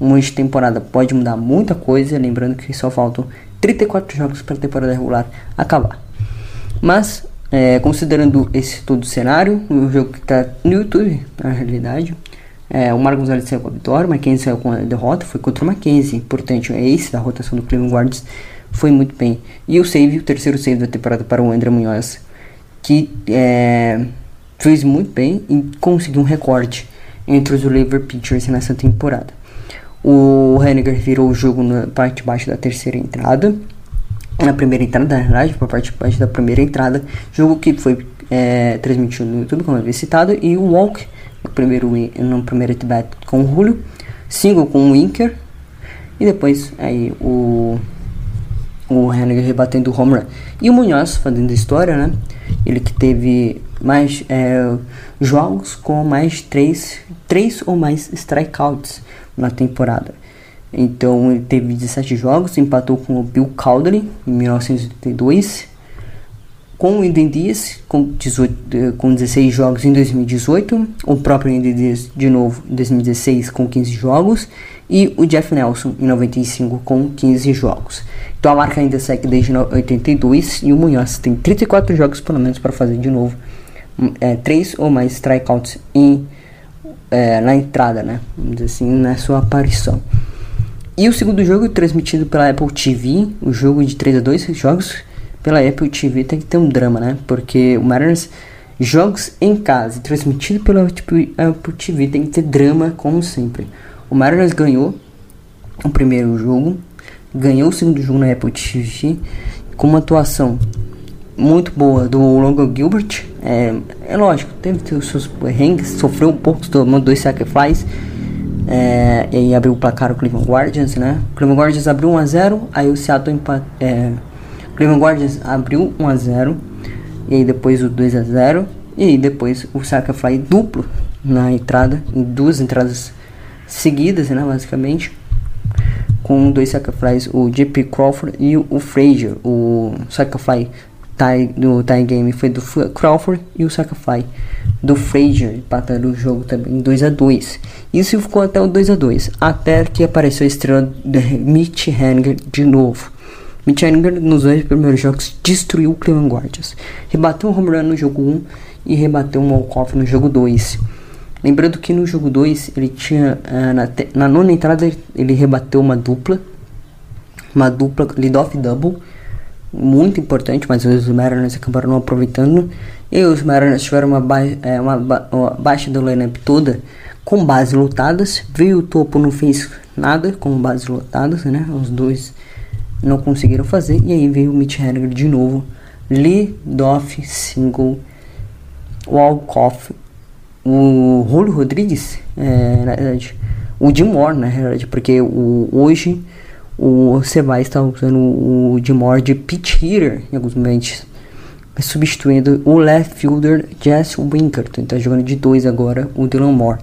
[SPEAKER 5] Um mês de temporada pode mudar muita coisa, lembrando que só faltam 34 jogos para a temporada regular acabar. Mas é, considerando esse todo o cenário, o jogo que está no YouTube, na realidade, é, o Marcos Gonzalez saiu com a vitória, o Mackenzie saiu com a derrota, foi contra o Mackenzie, portanto, é esse da rotação do Cleveland Guardians, foi muito bem. E o save, o terceiro save da temporada para o André Munhoz, que é, fez muito bem e conseguiu um recorde entre os reliever pitchers nessa temporada. O Henniger virou o jogo na parte de baixo da terceira entrada. Na primeira entrada, na verdade, para parte de baixo da primeira entrada. Jogo que foi é, transmitido no YouTube, como havia citado. E o Walk no primeiro, no primeiro at com o Julio. Single com o Winker. E depois aí o o Henniger rebatendo o home run. E o Munhoz fazendo história, né? Ele que teve mais é, jogos com mais três, três ou mais strikeouts na temporada. Então ele teve 17 jogos, empatou com o Bill Cowdery em 1982, com o Dias com, 18, eh, com 16 jogos em 2018, o próprio Eden Dias de novo em 2016 com 15 jogos e o Jeff Nelson em 95 com 15 jogos. Então a marca ainda segue desde 82 e o Munhoz tem 34 jogos pelo menos para fazer de novo é, 3 ou mais strikeouts em é, na entrada, né? Vamos dizer assim, na sua aparição. E o segundo jogo transmitido pela Apple TV, o jogo de 3 a 2 jogos pela Apple TV tem que ter um drama, né? Porque o Mariners jogos em casa transmitido pela Apple TV tem que ter drama como sempre. O Mariners ganhou o primeiro jogo, ganhou o segundo jogo na Apple TV com uma atuação muito boa do Longo Gilbert. É, é lógico, teve seus perrengues, sofreu um pouco, tomou dois sacrifices. É, e abriu o placar o Cleveland Guardians, né? O Cleveland Guardians abriu 1x0, aí o Seattle empat, é, Cleveland Guardians abriu 1x0, e aí depois o 2x0, e aí depois o sacrifice duplo na entrada, em duas entradas seguidas, né? Basicamente, com dois sacrifices, o JP Crawford e o Frazier. O sacrifice tie, do tie game foi do Crawford e o Sacrify do Frazier empatando o jogo também 2 a 2 Isso ficou até o 2 a 2 até que apareceu a estrela de Mitch Haniger de novo. Mitch Haniger nos dois primeiros jogos destruiu o Cleveland Guardians. Rebateu um home run no jogo 1 e rebateu um walk-off no jogo 2. Lembrando que no jogo 2 ele tinha uh, na, na nona entrada ele rebateu uma dupla, uma dupla lead-off double muito importante, mas os Mariners acabaram não aproveitando. E os Mariners tiveram uma, ba é, uma, ba uma baixa do lineup toda com bases lotadas. Veio o topo, não fez nada com bases lotadas, né? Os dois não conseguiram fazer. E aí veio o Mitch Haniger de novo. Lead-off single walk-off. O Julio Rodrigues, é, na verdade, o Jim Moore, na verdade, porque o, hoje o Sebay está usando o Dimore de pitch hitter em alguns momentos, substituindo o left fielder Jesse Winkerton. Está jogando de dois agora o Dylan Moore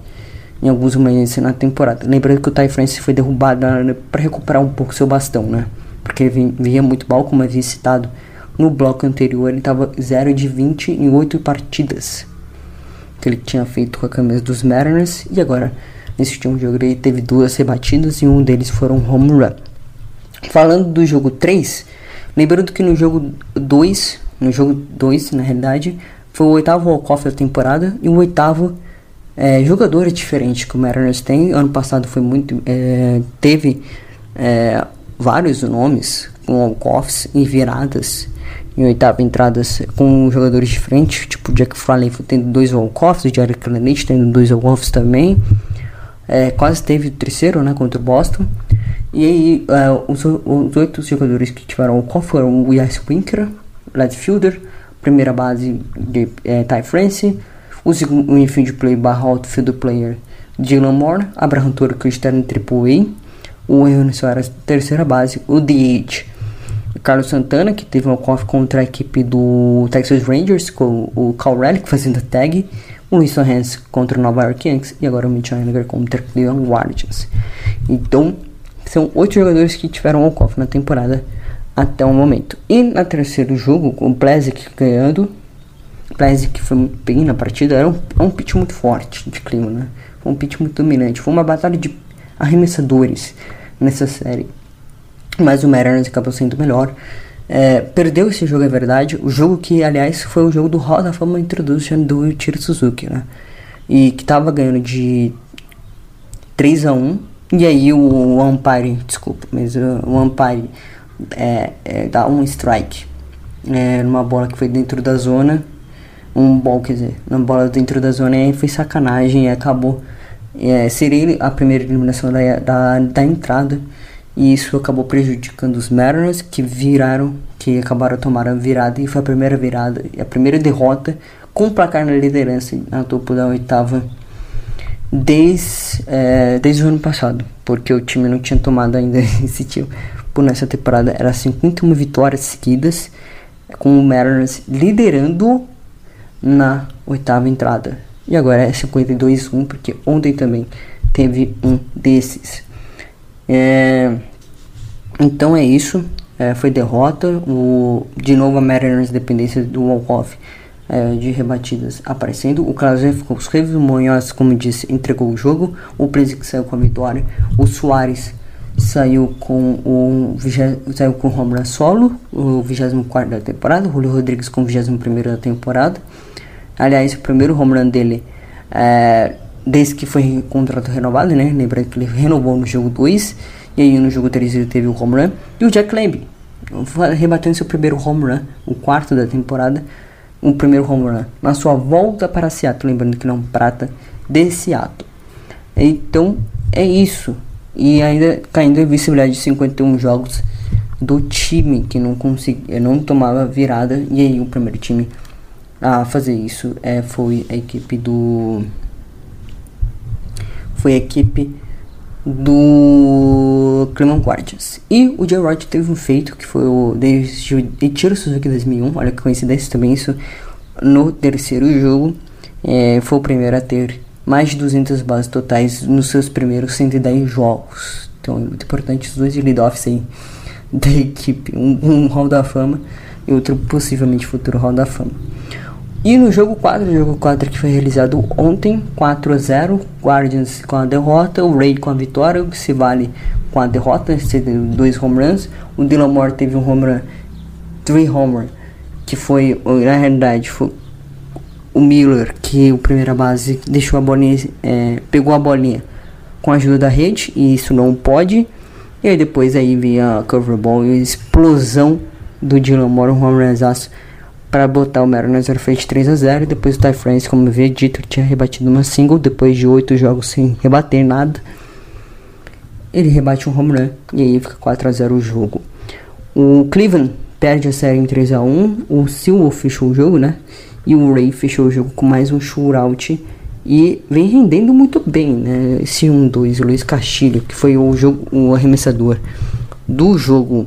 [SPEAKER 5] em alguns momentos na temporada. Lembrando que o Ty Francis foi derrubado para recuperar um pouco seu bastão, né? porque ele vinha muito mal, como havia citado no bloco anterior, ele estava 0 de 20 em 8 partidas que ele tinha feito com a camisa dos Mariners e agora nesse último jogo ele teve duas rebatidas e um deles foram home run. Falando do jogo 3, lembrando que no jogo 2, no jogo 2 na realidade, foi o oitavo walk-off da temporada e o oitavo é, jogador diferente que o Mariners tem. Ano passado foi muito. É, teve é, vários nomes com walk-offs e viradas em oitava entradas com jogadores diferentes, tipo Jack Fraley tendo dois walk-offs, o Jared Clenich tendo dois walk-offs também. É, quase teve o terceiro né, contra o Boston. E aí, é, os, os oito jogadores que tiveram walk-off foram o Yas Winker, left fielder, primeira base de é, Ty France, o, segundo, o infield play barra outfield player Dylan Moore, Abraham Toro que está em AAA, o Henry Soares terceira base, o DH Carlos Santana que teve um walk contra a equipe do Texas Rangers com o Cal Relic fazendo tag, o Winston Hans contra o Nova York Yankees e agora o Mitch Haniger contra o Cleveland Guardians. Então, são oito jogadores que tiveram walk-off na temporada até o momento. E na terceiro jogo, com o Plezik ganhando, Plezik foi bem na partida, era um, é um pitch muito forte de clima, né? Foi um pitch muito dominante, foi uma batalha de arremessadores nessa série. Mas o Mariners acabou sendo melhor. É, perdeu esse jogo, é verdade. O jogo que, aliás, foi o jogo do Hall da Fama Introduction do Tiro Suzuki, né? E que tava ganhando de 3 a 1 E aí o, o Umpire, desculpa, mas o, o Umpire é, é, dá um strike é, numa bola que foi dentro da zona. Um ball, quer dizer, uma bola dentro da zona e foi sacanagem e acabou. É, seria a primeira eliminação da, da, da entrada. E isso acabou prejudicando os Mariners, que viraram, que acabaram tomando a virada. E foi a primeira virada, a primeira derrota com placar na liderança na topo da oitava desde, é, desde o ano passado. Porque o time não tinha tomado ainda [LAUGHS] esse tipo por nessa temporada. Era 51 vitórias seguidas, com o Mariners liderando na oitava entrada. E agora é 52-1, porque ontem também teve um desses. É, então é isso. É, foi derrota. O, de novo a Mariners dependência do walk-off é, de rebatidas aparecendo. O Clausen ficou os o Monhoz, como disse, entregou o jogo. O Prince saiu com a vitória. O Soares saiu com o saiu com o home solo, o 24 da temporada. O Julio Rodrigues com o 21 da temporada. Aliás, o primeiro home run dele é, desde que foi contrato renovado, né? Lembra que ele renovou no jogo 2 e aí no jogo 3 ele teve o home run. E o Jack Lamb rebatendo seu primeiro home run, o quarto da temporada, o primeiro home run na sua volta para Seattle, lembrando que não prata de Seattle. Então é isso. E ainda caindo a visibilidade de 51 jogos do time que não conseguia, não tomava virada. E aí o primeiro time a fazer isso é, foi a equipe do foi a equipe do Cleveland Guardians. E o Wright teve um feito que foi o de Tiro Suzuki 2001. Olha que coincidência também isso. No terceiro jogo, é, foi o primeiro a ter mais de 200 bases totais nos seus primeiros 110 jogos. Então é muito importante os dois lead-offs aí da [LAUGHS] equipe. Um, um Hall da Fama e outro possivelmente futuro Hall da Fama. E no jogo 4, jogo 4 que foi realizado ontem, 4 a 0, Guardians com a derrota, o Raid com a vitória, o se vale com a derrota, dois home runs. O Dylan Moore teve um home run, three homer, que foi, na realidade, foi o Miller, que o primeira base deixou a bolinha, é, pegou a bolinha com a ajuda da rede, e isso não pode. E aí depois aí vem a cover ball e a explosão do Dylan Moore, um home runzaço para botar o Mariners na frente 3 a 0 e depois o Ty France, como havia dito, tinha rebatido uma single depois de 8 jogos sem rebater nada. Ele rebate um home run e aí fica 4 a 0 o jogo. O Cleveland perde a série em 3 a 1 o Silva fechou o jogo, né? E o Ray fechou o jogo com mais um shootout e vem rendendo muito bem, né? Esse 1-2, o Luiz Castilho, que foi o jogo o arremessador do jogo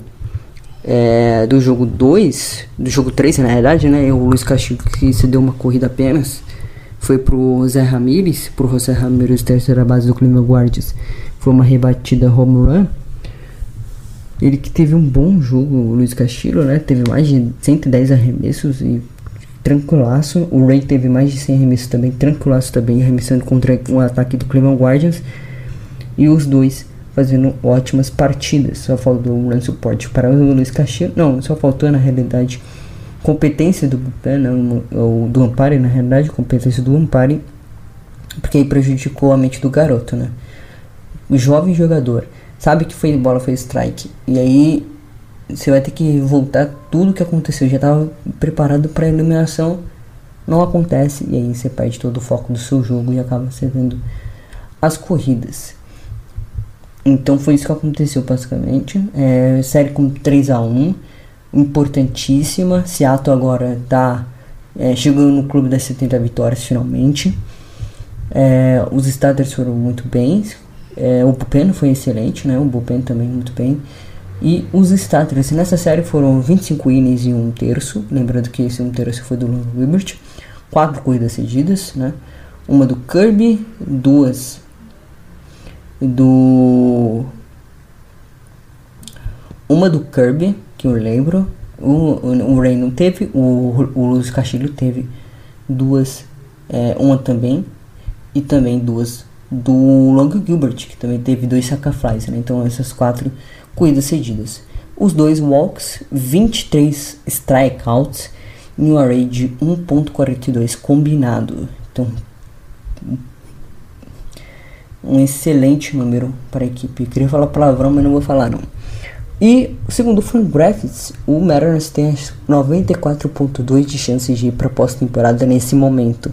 [SPEAKER 5] é, do jogo 2, do jogo 3 na realidade, né? O Luiz Castilho que se deu uma corrida apenas foi pro José Ramírez, pro José Ramírez, terceira base do Clima Guardians. Foi uma rebatida home run. Ele que teve um bom jogo, o Luiz Castillo, né? Teve mais de 110 arremessos e tranquilaço. O Ray teve mais de 100 arremessos também, tranquilaço também, arremessando contra o ataque do Cleveland Guardians. E os dois fazendo ótimas partidas. Só faltou um grande suporte para o Luiz Castillo. Não, só faltou na realidade competência do Bupen, ou do Ampare, na realidade, competência do Ampare, porque aí prejudicou a mente do garoto, né? O jovem jogador sabe que foi bola, foi strike, e aí você vai ter que voltar tudo que aconteceu. Já estava preparado para a eliminação, não acontece, e aí você perde todo o foco do seu jogo e acaba cedendo as corridas. Então foi isso que aconteceu basicamente. É, série com 3 a 1 importantíssima. Seattle agora está é, chegando no clube das 70 vitórias finalmente. É, os starters foram muito bem. É, o Bupen foi excelente, né? O Bupen também muito bem. E os starters nessa série foram 25 innings e um terço. Lembrando que esse um terço foi do Lon Wilbert. Quatro corridas cedidas, né? Uma do Kirby, duas do. Uma do Kirby, que eu lembro. O, o, o Ray não teve, o, o Luiz Castilho teve duas, é, uma também, e também duas do Long Gilbert, que também teve dois sacrifices, né? Então essas quatro corridas cedidas. Os dois walks, 23 strikeouts e um array de 1.42 combinado. Então um excelente número para a equipe. Eu queria falar palavrão, mas não vou falar não. E segundo o Fangraphs, o Mariners tem 94.2 de chances de ir para pós-temporada nesse momento.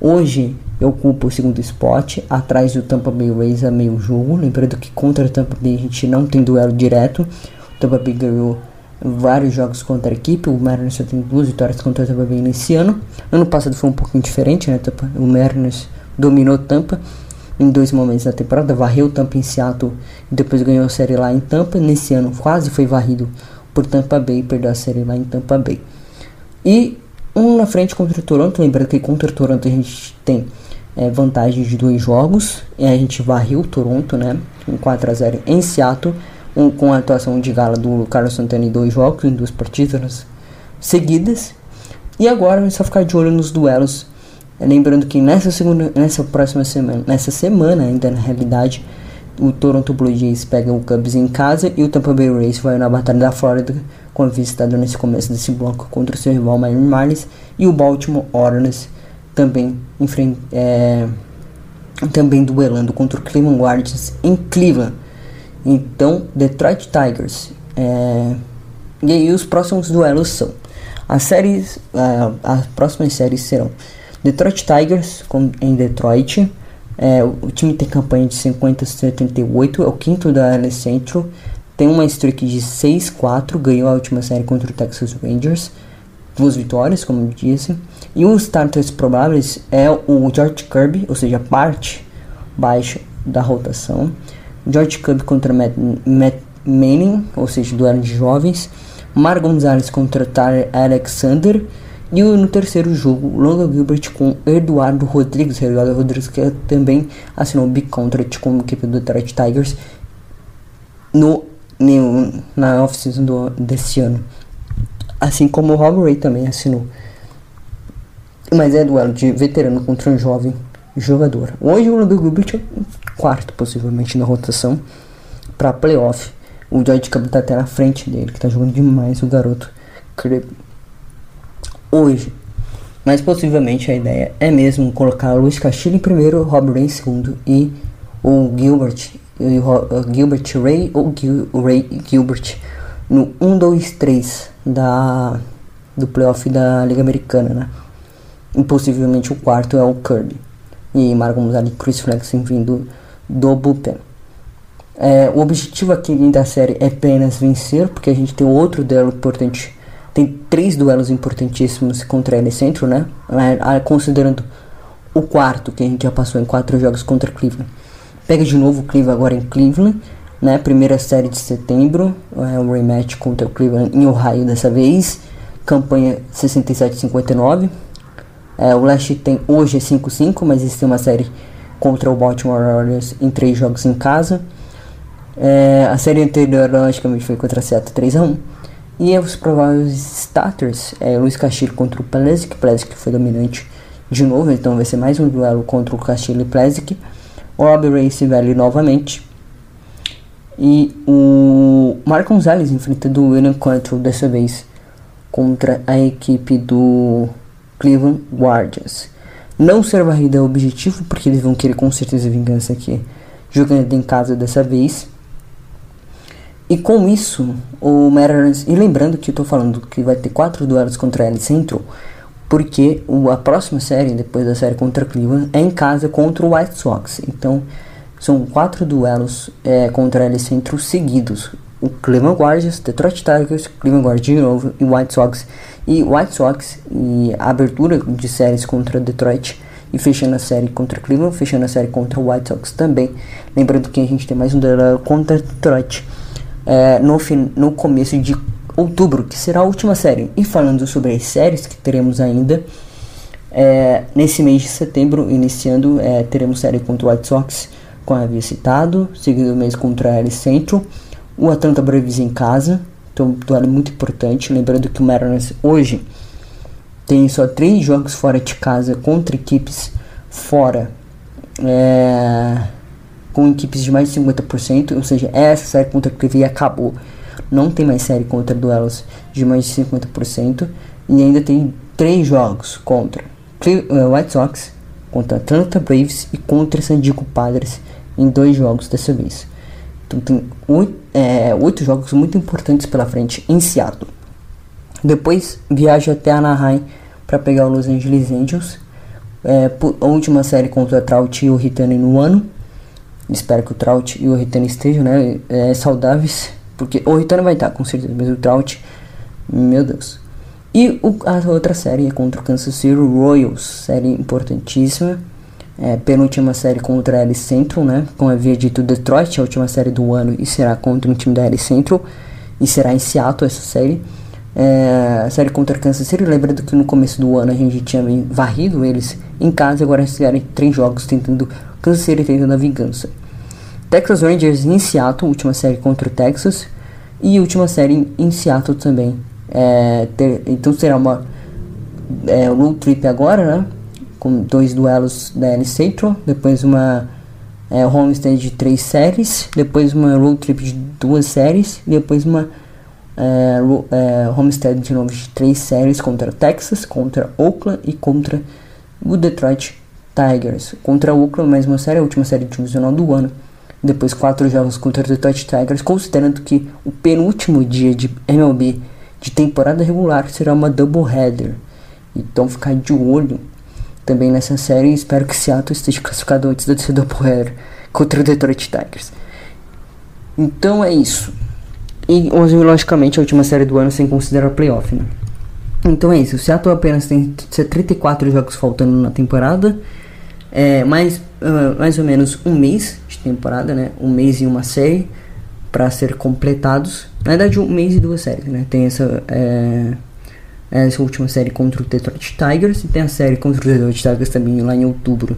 [SPEAKER 5] Hoje eu ocupo o segundo spot, atrás do Tampa Bay Rays a meio jogo. Lembrando que contra o Tampa Bay a gente não tem duelo direto. O Tampa Bay ganhou vários jogos contra a equipe. O Mariners só tem duas vitórias contra o Tampa Bay nesse ano. Ano passado foi um pouquinho diferente, né? O Mariners dominou Tampa em dois momentos da temporada, varreu Tampa em Seattle e depois ganhou a série lá em Tampa. Nesse ano quase foi varrido por Tampa Bay e perdeu a série lá em Tampa Bay. E um na frente contra o Toronto, lembrando que contra o Toronto a gente tem é, vantagem de dois jogos, e a gente varreu o Toronto, né, em 4 a 0 em Seattle, um, com a atuação de gala do Carlos Santana em dois jogos, em duas partidas seguidas. E agora é só ficar de olho nos duelos Lembrando que nessa segunda, nessa próxima semana, nessa semana ainda na realidade, o Toronto Blue Jays pega o Cubs em casa e o Tampa Bay Rays vai na Batalha da Flórida, como visitado nesse começo desse bloco contra o seu rival Miami Marlins e o Baltimore Orioles também enfrenta, é, também duelando contra o Cleveland Guardians em Cleveland. Então, Detroit Tigers. É, e aí os próximos duelos são as séries, uh, as próximas séries serão Detroit Tigers com, em Detroit. É, o time tem campanha de 50-78, é o quinto da LA Central. Tem uma streak de 6-4, ganhou a última série contra o Texas Rangers. Duas vitórias, como disse. E os starters prováveis é o George Kirby, ou seja, parte baixa da rotação. George Kirby contra Matt, Matt Manning, ou seja, duelo de jovens. Mar Gonzalez contra Tyler Alexander e no terceiro jogo, Longa Gilbert com Eduardo Rodrigues, Eduardo Rodrigues que também assinou big contract com a equipe do Detroit Tigers no, no na off-season desse ano. Assim como o Rob Ray também assinou. Mas é duelo de veterano contra um jovem jogador. Hoje o Longa Gilbert é quarto, possivelmente, na rotação para playoff. O George Cup tá até na frente dele, que tá jogando demais o garoto hoje. Mas possivelmente a ideia é mesmo colocar Luiz Castilho em primeiro, Rob Ray em segundo e o Gilbert, o Gilbert Ray ou Gil, Ray Gilbert no 1, 2, 3 da, do playoff da Liga Americana, né? E possivelmente o quarto é o Kirby. E Marco Musali e Chris Flexen vindo do bullpen. É, o objetivo aqui da série é apenas vencer, porque a gente tem outro duelo importante tem três duelos importantíssimos contra ele centro, né? Considerando o quarto que a gente já passou em quatro jogos contra Cleveland. Pega de novo o Cleveland agora em Cleveland, né? Primeira série de setembro, é um rematch contra o Cleveland em Ohio dessa vez. Campanha 67-59. É, o Leste tem hoje é 5-5, mas eles têm uma série contra o Baltimore Orioles em três jogos em casa. É, a série anterior, logicamente, foi contra a Seattle 3x1. E os prováveis starters é Luiz Castilho contra o Plezic. Plezic foi dominante de novo, então vai ser mais um duelo contra o Castilho e Plezic. Rob Race Valley novamente. E o Marco Gonzalez enfrentando o William Quantrill dessa vez contra a equipe do Cleveland Guardians. Não ser varrida é o objetivo, porque eles vão querer com certeza vingança aqui, jogando em casa dessa vez. E com isso, o Mariners. E lembrando que eu tô falando que vai ter quatro duelos contra ele Central, porque a próxima série, depois da série contra Cleveland, é em casa contra o White Sox. Então, são quatro duelos é, contra ele Central seguidos o Cleveland Guardians, Detroit Tigers, Cleveland Guardians de novo e White Sox. E White Sox e a abertura de séries contra Detroit e fechando a série contra Cleveland, fechando a série contra White Sox também. Lembrando que a gente tem mais um duelo contra Detroit é, no, fim, no começo de outubro, que será a última série. E falando sobre as séries que teremos ainda, é, nesse mês de setembro, iniciando, é, teremos série contra o White Sox, como havia citado, seguido o mês contra a Alice Central o Atlanta Braves em casa, então duelo muito importante. Lembrando que o Mariners hoje tem só três jogos fora de casa contra equipes fora, é, com equipes de mais de 50%, ou seja, essa série contra Cleveland acabou. Não tem mais série contra duelos de mais de 50%, e ainda tem três jogos contra uh, White Sox, contra Atlanta Braves e contra San Diego Padres em dois jogos dessa vez. Então tem oito, é, oito jogos muito importantes pela frente em Seattle. Depois viaja até Anaheim para pegar o Los Angeles Angels. É, a última série contra o Trout e o Ritani no ano. Espero que o Trout e o Ritani estejam né, é, saudáveis. Porque o Ritani vai estar com certeza, mas o Trout, meu Deus. E o, a outra série é contra o Kansas City Royals, série importantíssima é, penúltima série contra a L Central, né? Como havia dito, Detroit, a última série do ano, e será contra um time da L Central, e será em Seattle essa série. É, a série contra Kansas City, lembrando que no começo do ano a gente tinha varrido eles em casa, agora eles fizeram três jogos tentando Kansas City tentando a vingança. Texas Rangers em Seattle, última série contra o Texas, e última série em Seattle também. É, ter, então será uma é, road trip agora, né? com dois duelos da L Central, depois uma é, homestead de três séries, depois uma road trip de duas séries, depois uma é, é, homestead de novo de três séries contra Texas, contra Oakland e contra o Detroit Tigers. Contra Oakland, mais uma série, a última série divisional do ano. Depois quatro jogos contra o Detroit Tigers, considerando que o penúltimo dia de MLB de temporada regular será uma doubleheader. Então ficar de olho também nessa série. Espero que Seattle esteja classificado antes do doubleheader contra o Detroit Tigers. Então é isso. E logicamente a última série do ano sem considerar playoff, né? Então é isso. O Seattle apenas tem 34 jogos faltando na temporada. É, mais, uh, mais ou menos um mês de temporada, né? Um mês e uma série para ser completados. Na verdade, um mês e duas séries, né? Tem essa é, essa última série contra o Detroit Tigers e tem a série contra o Detroit Tigers também lá em outubro.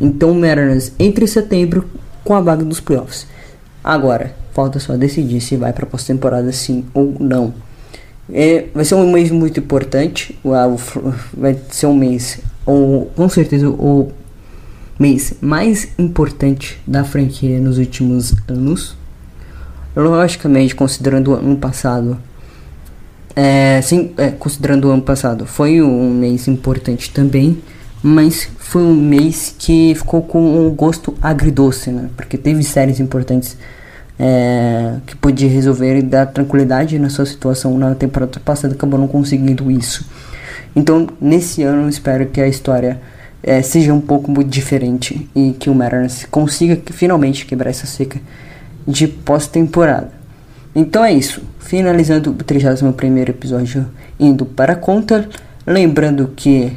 [SPEAKER 5] Então, Mariners entre setembro com a vaga dos playoffs. Agora, falta só decidir se vai para pós-temporada sim ou não. É, vai ser um mês muito importante. Vai ser um mês, ou com certeza, o mês mais importante da franquia nos últimos anos. Logicamente, considerando o ano passado é, sim, é, considerando o ano passado, foi um mês importante também, mas foi um mês que ficou com um gosto agridoce, né? Porque teve séries importantes é, que podia resolver e dar tranquilidade na sua situação na temporada passada, acabou não conseguindo isso. Então, nesse ano, espero que a história é, seja um pouco diferente e que o Mariners consiga que, finalmente quebrar essa seca de pós-temporada. Então é isso. Finalizando o 31 episódio indo para a conta. Lembrando que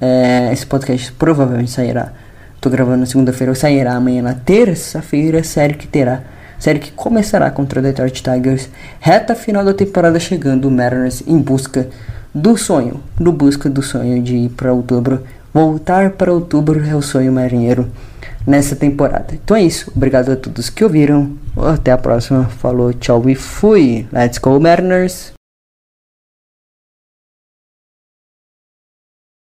[SPEAKER 5] é, esse podcast provavelmente sairá. Tô gravando na segunda-feira, sairá amanhã na terça-feira. Série que terá. Série que começará contra Detroit Tigers. Reta final da temporada chegando. O Mariners em busca do sonho. No busca do sonho de ir para outubro. Voltar para outubro é o sonho marinheiro. nessa temporada. Então é isso. Obrigado a todos que ouviram. Até a próxima. Falou, tchau e fui. Let's go, Mariners.